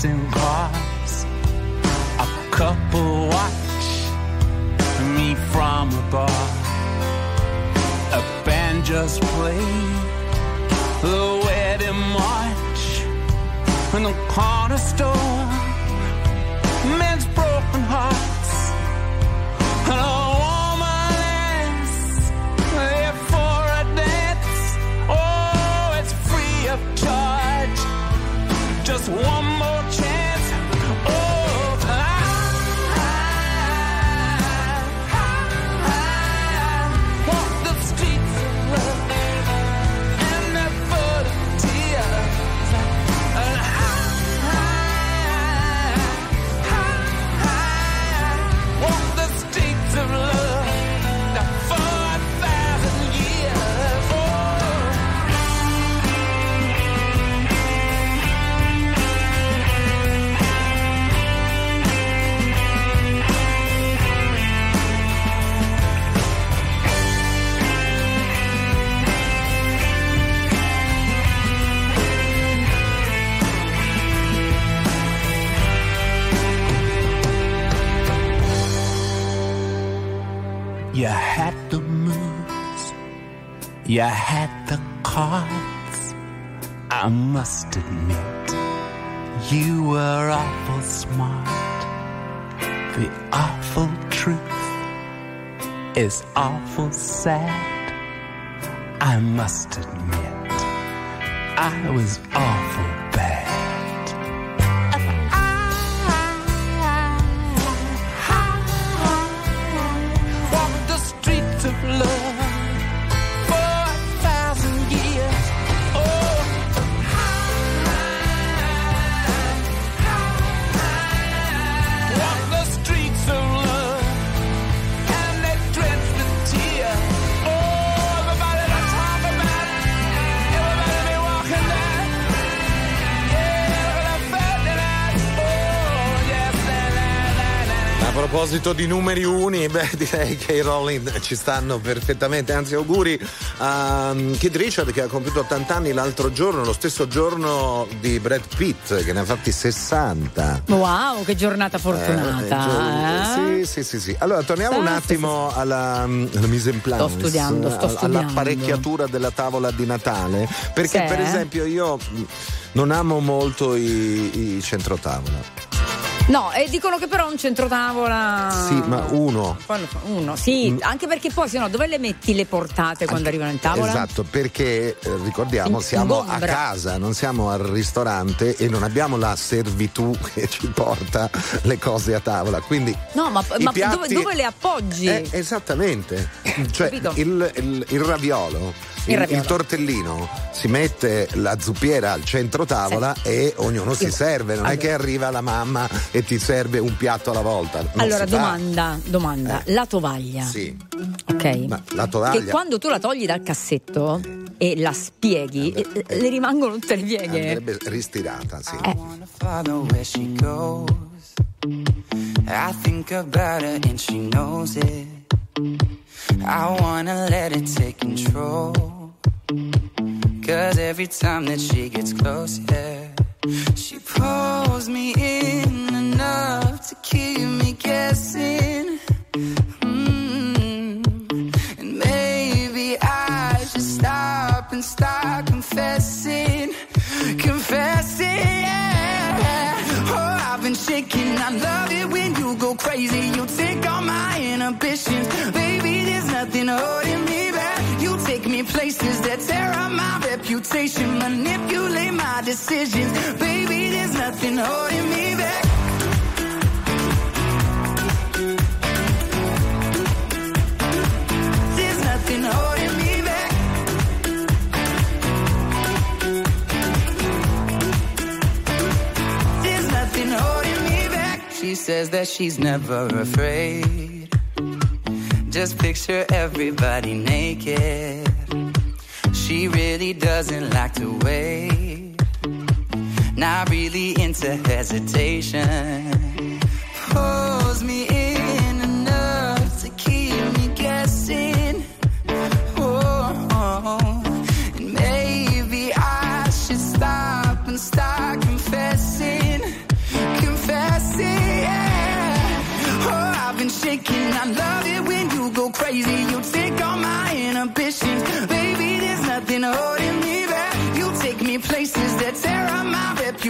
passing cars. A couple watch me from the bar. A band just played the wedding march in the corner store. You had the cards. I must admit, you were awful smart. The awful truth is awful sad. I must admit, I was awful proposito di numeri uni, beh, direi che i Rolling ci stanno perfettamente. Anzi, auguri a um, Kid Richard che ha compiuto 80 anni l'altro giorno, lo stesso giorno di Brad Pitt, che ne ha fatti 60. Wow, che giornata fortunata. Eh, eh? Sì, sì, sì, sì. Allora, torniamo Sì, un sì, attimo alla, alla mise en place. Sto studiando, sto alla- studiando. All'apparecchiatura della tavola di Natale. Perché, Sì, per eh? esempio, io mh, non amo molto i, i centrotavola. No, e dicono che però un centrotavola. Sì, ma uno. Uno, sì, anche perché poi se no dove le metti le portate quando arrivano in tavola? Esatto, perché eh, ricordiamo In- siamo a ingombra. casa, non siamo al ristorante e non abbiamo la servitù che ci porta le cose a tavola. Quindi No, ma, ma piatti- dove, dove le appoggi? Eh, esattamente. Cioè Capito? il, il- il raviolo. Il Il, tortellino si mette la zuppiera al centro tavola e ognuno si Io- serve, non è Allora. che arriva la mamma e ti serve un piatto alla volta. non allora, domanda, domanda. La tovaglia. Sì, Ok. ma la Che tovaglia quando tu la togli dal cassetto e la spieghi, eh, le rimangono tutte le pieghe. andrebbe ristirata, sì. Eh. follow where she goes. I think about her and she knows it. I wanna let it take control. Cause every time that she gets close, yeah, she pulls me in enough to keep me guessing. Mm. And maybe I should stop and start confessing, confessing. Yeah. Oh, I've been shaking. I love it when you go crazy. You take all my inhibitions, baby. There's nothing holding me places that tear up my reputation, manipulate my decisions, baby. There's nothing holding me back. There's nothing holding me back. There's nothing holding me back. She says that she's never afraid. Just picture everybody naked. She really doesn't like to wait. Not really into hesitation.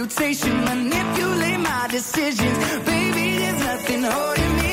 Reputation, manipulate my decisions, baby. There's nothing holding me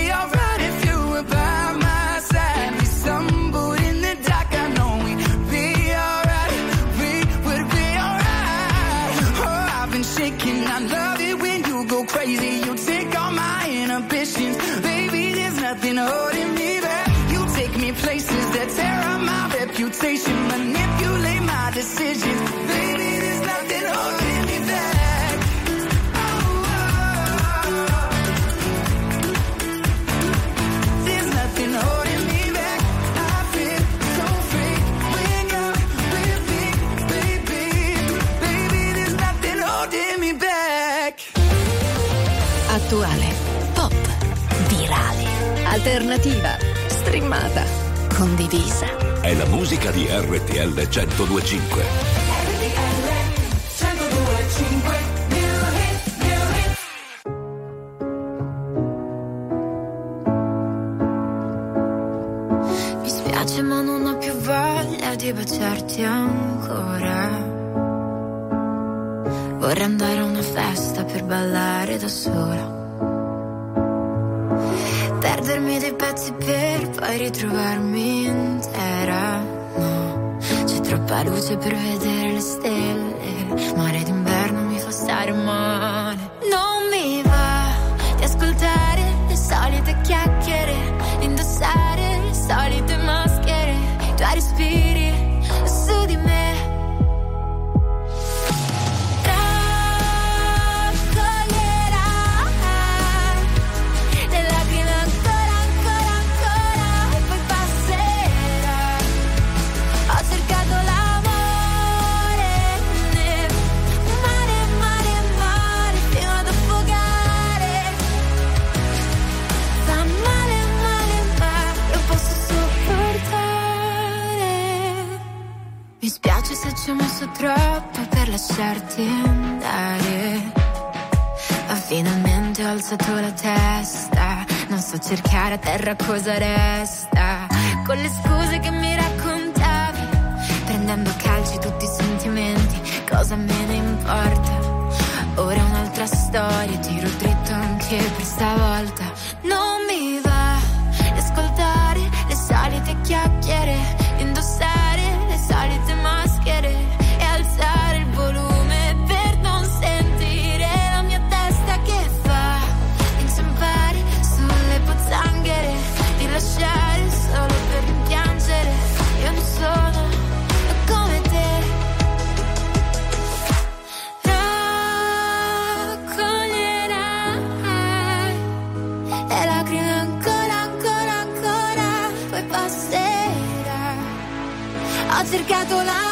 attuale, pop, virale, alternativa, streamata, condivisa. È la musica di RTL 1025. Mi spiace ma non ho più voglia di baciarti ancora. Vorrei andare a una festa per ballare da sola. Perdermi dei pezzi per poi ritrovarmi intera. No, c'è troppa luce per vedere le stelle. Mare d'inverno mi fa stare male. Lasciarti andare. Ma finalmente ho alzato la testa. Non so cercare a terra cosa resta. Con le scuse che mi raccontavi. Prendendo calci tutti i sentimenti. Cosa me ne importa? Ora un'altra storia. Tiro dritto anche per stavolta. Non mi va di ascoltare le solite chiacchiere. Indossare le solite maschere. Ho cercato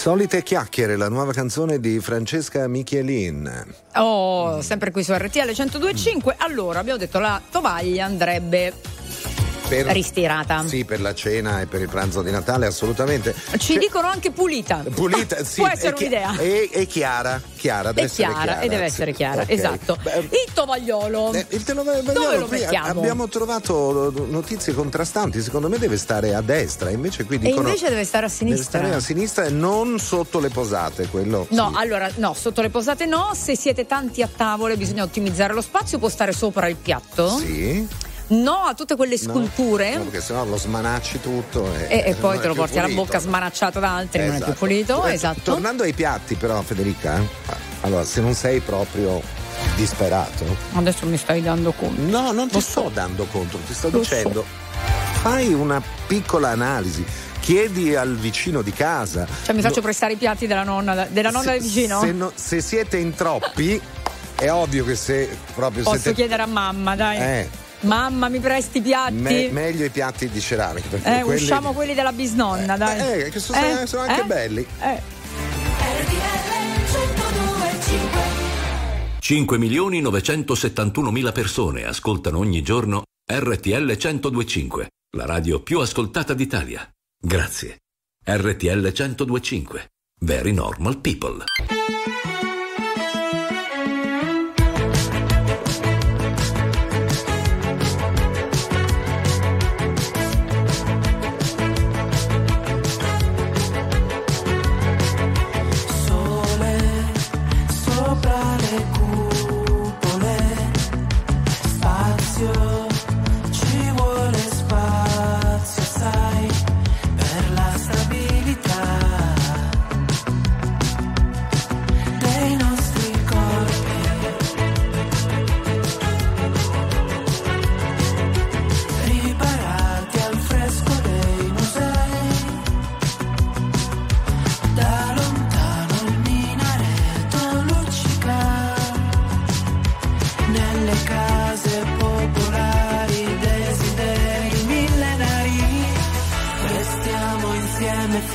Solite chiacchiere, la nuova canzone di Francesca Michelin. Oh, sempre qui su RTL 1025. Allora, abbiamo detto la tovaglia andrebbe Per- ristirata. Sì, per la cena e per il pranzo di Natale, assolutamente. Ci dicono anche pulita. Pulita, sì, Può essere chi- un'idea. E, e chiara, chiara, deve È essere chiara, chiara. e deve sì. essere chiara, Ok. esatto. il tovagliolo. Eh, il tovagliolo Dove lo qui mettiamo? Abbiamo trovato notizie contrastanti, secondo me deve stare a destra, invece qui E dicono invece deve stare a deve sinistra. stare a sinistra e non sotto le posate, quello No, allora no, sotto le posate no, se siete tanti a tavole bisogna ottimizzare lo spazio, può stare sopra il piatto. Sì. No a tutte quelle sculture. no, perché sennò lo smanacci tutto e, E, e non poi te lo porti alla pulito. bocca smanacciato da altri, non è più Esatto. pulito. Eh, Esatto. Tornando ai piatti, però, Federica, eh, allora se non sei proprio disperato. Adesso mi stai dando conto. No, non ti sto dando conto, ti sto Lo dicendo. Fai una piccola analisi. Chiedi al vicino di casa. Cioè mi faccio No, prestare i piatti della nonna, della nonna se, del vicino? Se, no- se siete in troppi, è ovvio che se proprio Posso siete. chiedere a mamma, dai. Eh, Mamma, mi presti i piatti? me- meglio i piatti di ceramica. Perché eh, quelli, usciamo quelli della bisnonna, dai. eh, che sono, Eh? sono anche Eh? belli. Eh. 5 milioni 971 mila persone ascoltano ogni giorno RTL 1025, la radio più ascoltata d'Italia. Grazie. RTL 1025. Very normal people.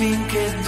Insieme finché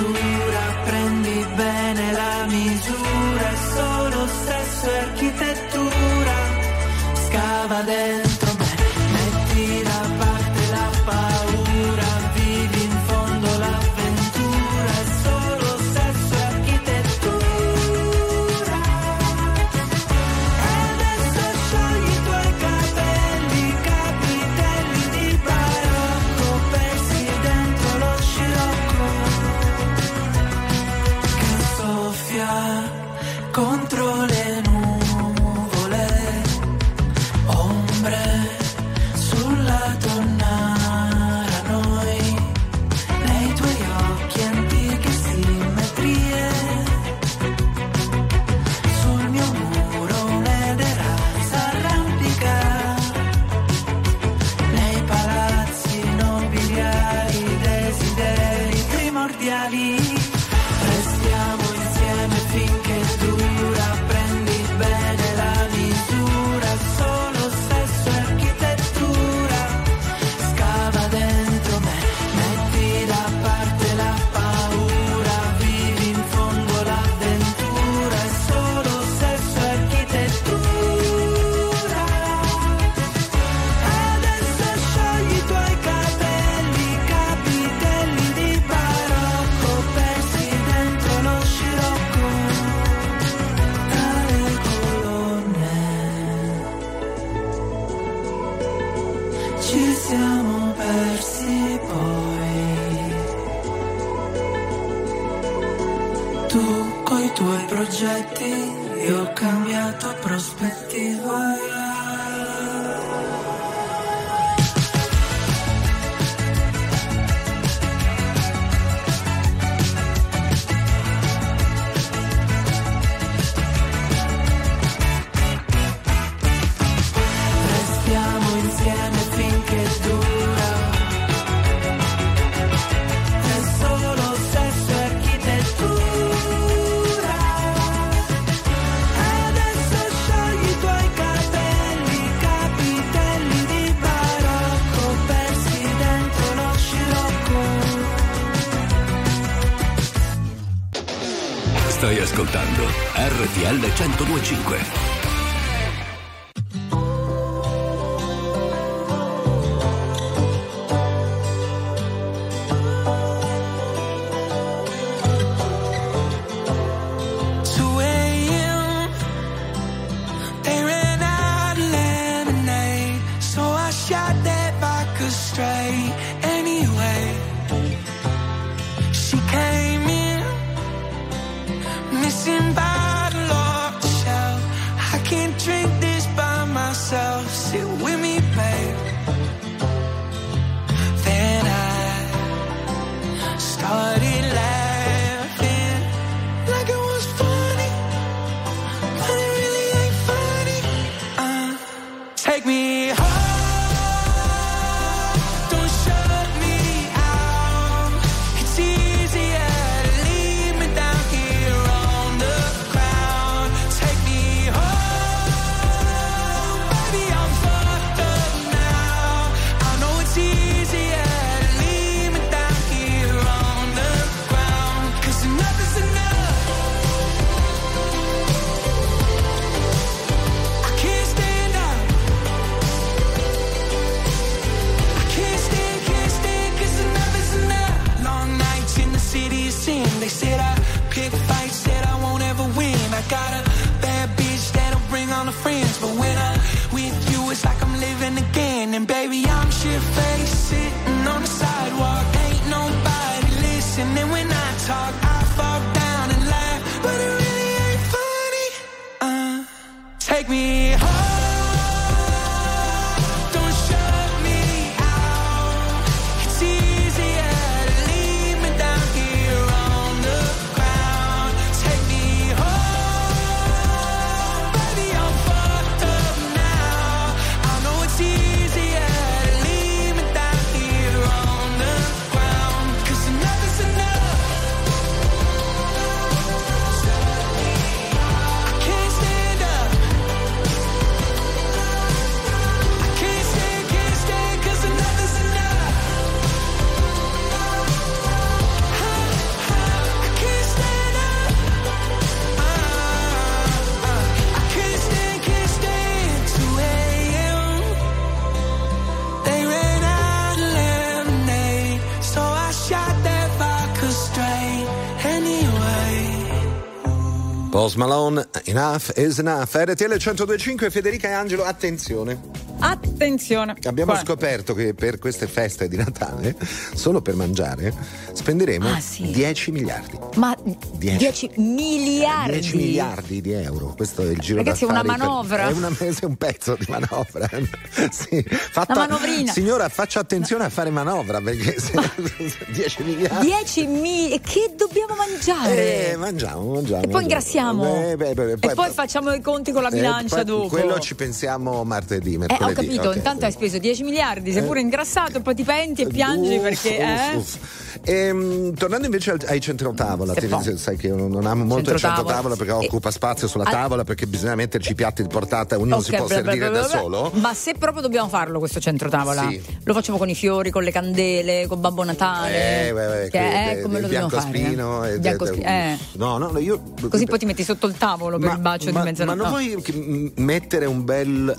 Malone, enough is enough. RTL 1025, Federica e Angelo, attenzione. Attenzione. Abbiamo Qua- scoperto che per queste feste di Natale, solo per mangiare, spenderemo Ah, sì. 10 miliardi. Ma 10. 10 miliardi. 10 miliardi di euro, questo è il giro Ragazzi, è una d'affari per- manovra. È, una, è un pezzo di manovra. sì. Fatta- Una manovrina. Signora, faccia attenzione a fare manovra perché se 10 miliardi. 10 miliardi. Che dobbiamo mangiare? Eh, mangiamo, mangiamo. E poi ingrassiamo. Eh, beh, beh, e poi facciamo i conti con la eh, bilancia poi dopo. Quello ci pensiamo martedì, Eh, mercoledì. ho capito, ok. intanto hai speso 10 miliardi, sei Eh. pure ingrassato e poi ti penti e piangi Uff, perché. uff, eh? uff. Ehm, tornando invece al- ai centro tavola, ti- sai che io non amo molto il centro Centrotavola. tavola perché E- occupa spazio sulla tavola perché bisogna metterci i piatti di portata, ognuno si Ok, può bla, servire bla, da bla, bla. solo. Ma se proprio dobbiamo farlo questo centro tavola, Sì. lo facciamo con i fiori, con le candele, con Babbo Natale. Eh, beh, beh, che que- è de- come lo dobbiamo fare? biancospino eh? e- Biancospi- de- eh. No, no, io Così poi ti metti sotto il tavolo per il bacio ma, di mezzanotte. ma non No. vuoi che- mettere un bel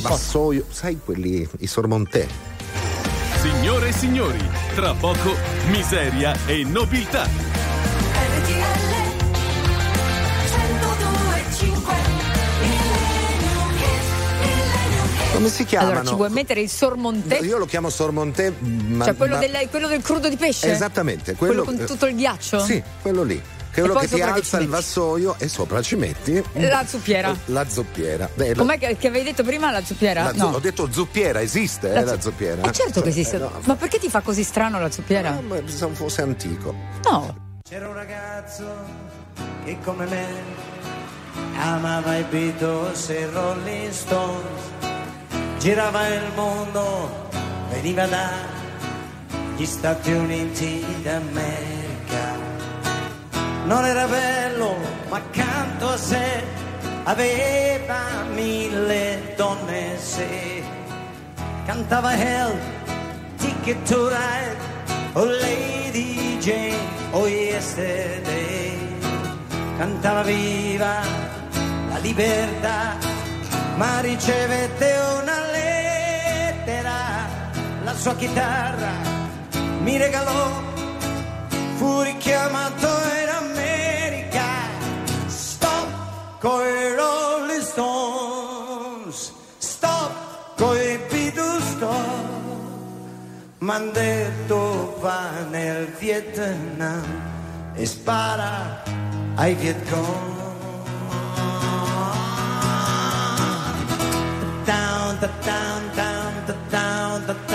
vassoio, sai quelli i sormontè? Signore e signori, tra poco miseria e nobiltà. Come si chiamano? Allora, ci vuoi mettere il sormontè? Io lo chiamo sormontè, ma, cioè quello, ma- del, quello del crudo di pesce? Esattamente, Quello, quello, con tutto il ghiaccio? Sì, quello lì. Quello che ti alza il vassoio e sopra ci metti La zuppiera. la zuppiera. Beh, la- Com'è che, che avevi detto prima la zuppiera? la zu- no. Ho detto zuppiera, esiste La eh, la zu- zuppiera. Eh certo che esiste. Eh, no. Ma perché ti fa così strano la zuppiera? Ah, ma fosse antico. No. C'era un ragazzo che come me amava i Beatles e i Rolling Stones, girava il mondo, veniva dagli Stati Uniti d'America. Non era bello, ma accanto a sé aveva mille donne se cantava Hell, Ticket to Ride, oh Lady Jane, oh Yesterday, cantava viva la libertà, ma ricevette una lettera, la sua chitarra mi regalò, fu richiamato in America, stop coi Rolling Stones, stop coi Beatles, stop. M'han detto va nel Vietnam e spara ai Vietcong. down, the down, down, the down, the down.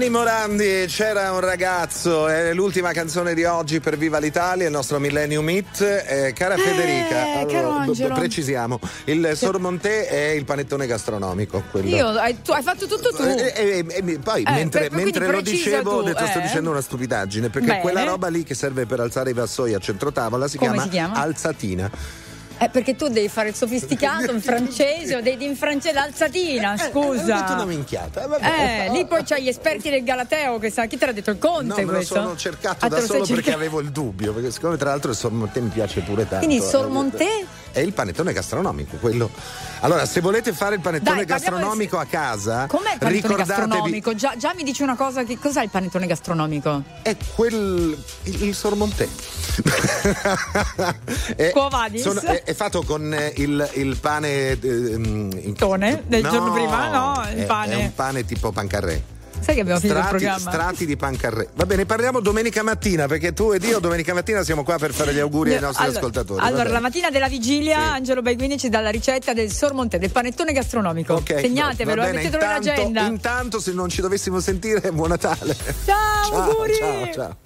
Gianni Morandi, c'era un ragazzo, è l'ultima canzone di oggi per Viva l'Italia, il nostro Millennium Hit. Eh, cara Federica, caro b- b- Angelo. precisiamo, il sormonté è il panettone gastronomico. Quello. Io, hai, tu hai fatto tutto tu. E, e- e- poi Eh, mentre, per- mentre lo dicevo ho tu, detto sto eh. dicendo una stupidaggine perché Bene. quella roba lì che serve per alzare i vassoi a centrotavola si Come chiama, si chiama? alzatina. Eh, perché tu devi fare il sofisticato in francese o devi in francese l'alzatina, Eh, Ho detto scusa. una minchiata. vabbè. Eh, lì poi c'hai gli esperti del Galateo che sa, chi te l'ha detto il No, Conte me lo questo? sono cercato Ah, da lo solo sei perché cercato. avevo il dubbio, perché siccome tra l'altro il sormonté mi piace pure tanto. Quindi il eh, sormonté? È il panettone gastronomico, quello. Allora, se volete fare il panettone Dai, gastronomico a casa, Com'è il panettone gastronomico? Già, già mi dici una cosa, che cos'è il panettone gastronomico? è quel il, il sormontè. è, sono- è, è fatto con eh, il, il pane ehm, in- Tone del No, giorno prima? No, il è- pane. È un pane tipo pancarré. Sai che abbiamo finito il Strati, programma? strati di pancarré. Va bene, parliamo domenica mattina perché tu ed io domenica mattina siamo qua per fare gli auguri ai nostri allora, ascoltatori. Allora, la mattina della vigilia, Sì. Angelo Baiguini ci dà la ricetta del sormonte, del panettone gastronomico. Ok, Segnatevelo, mettetelo in intanto- agenda. Intanto, se non ci dovessimo sentire, buon Natale. Ciao, ciao, auguri! ciao, ciao.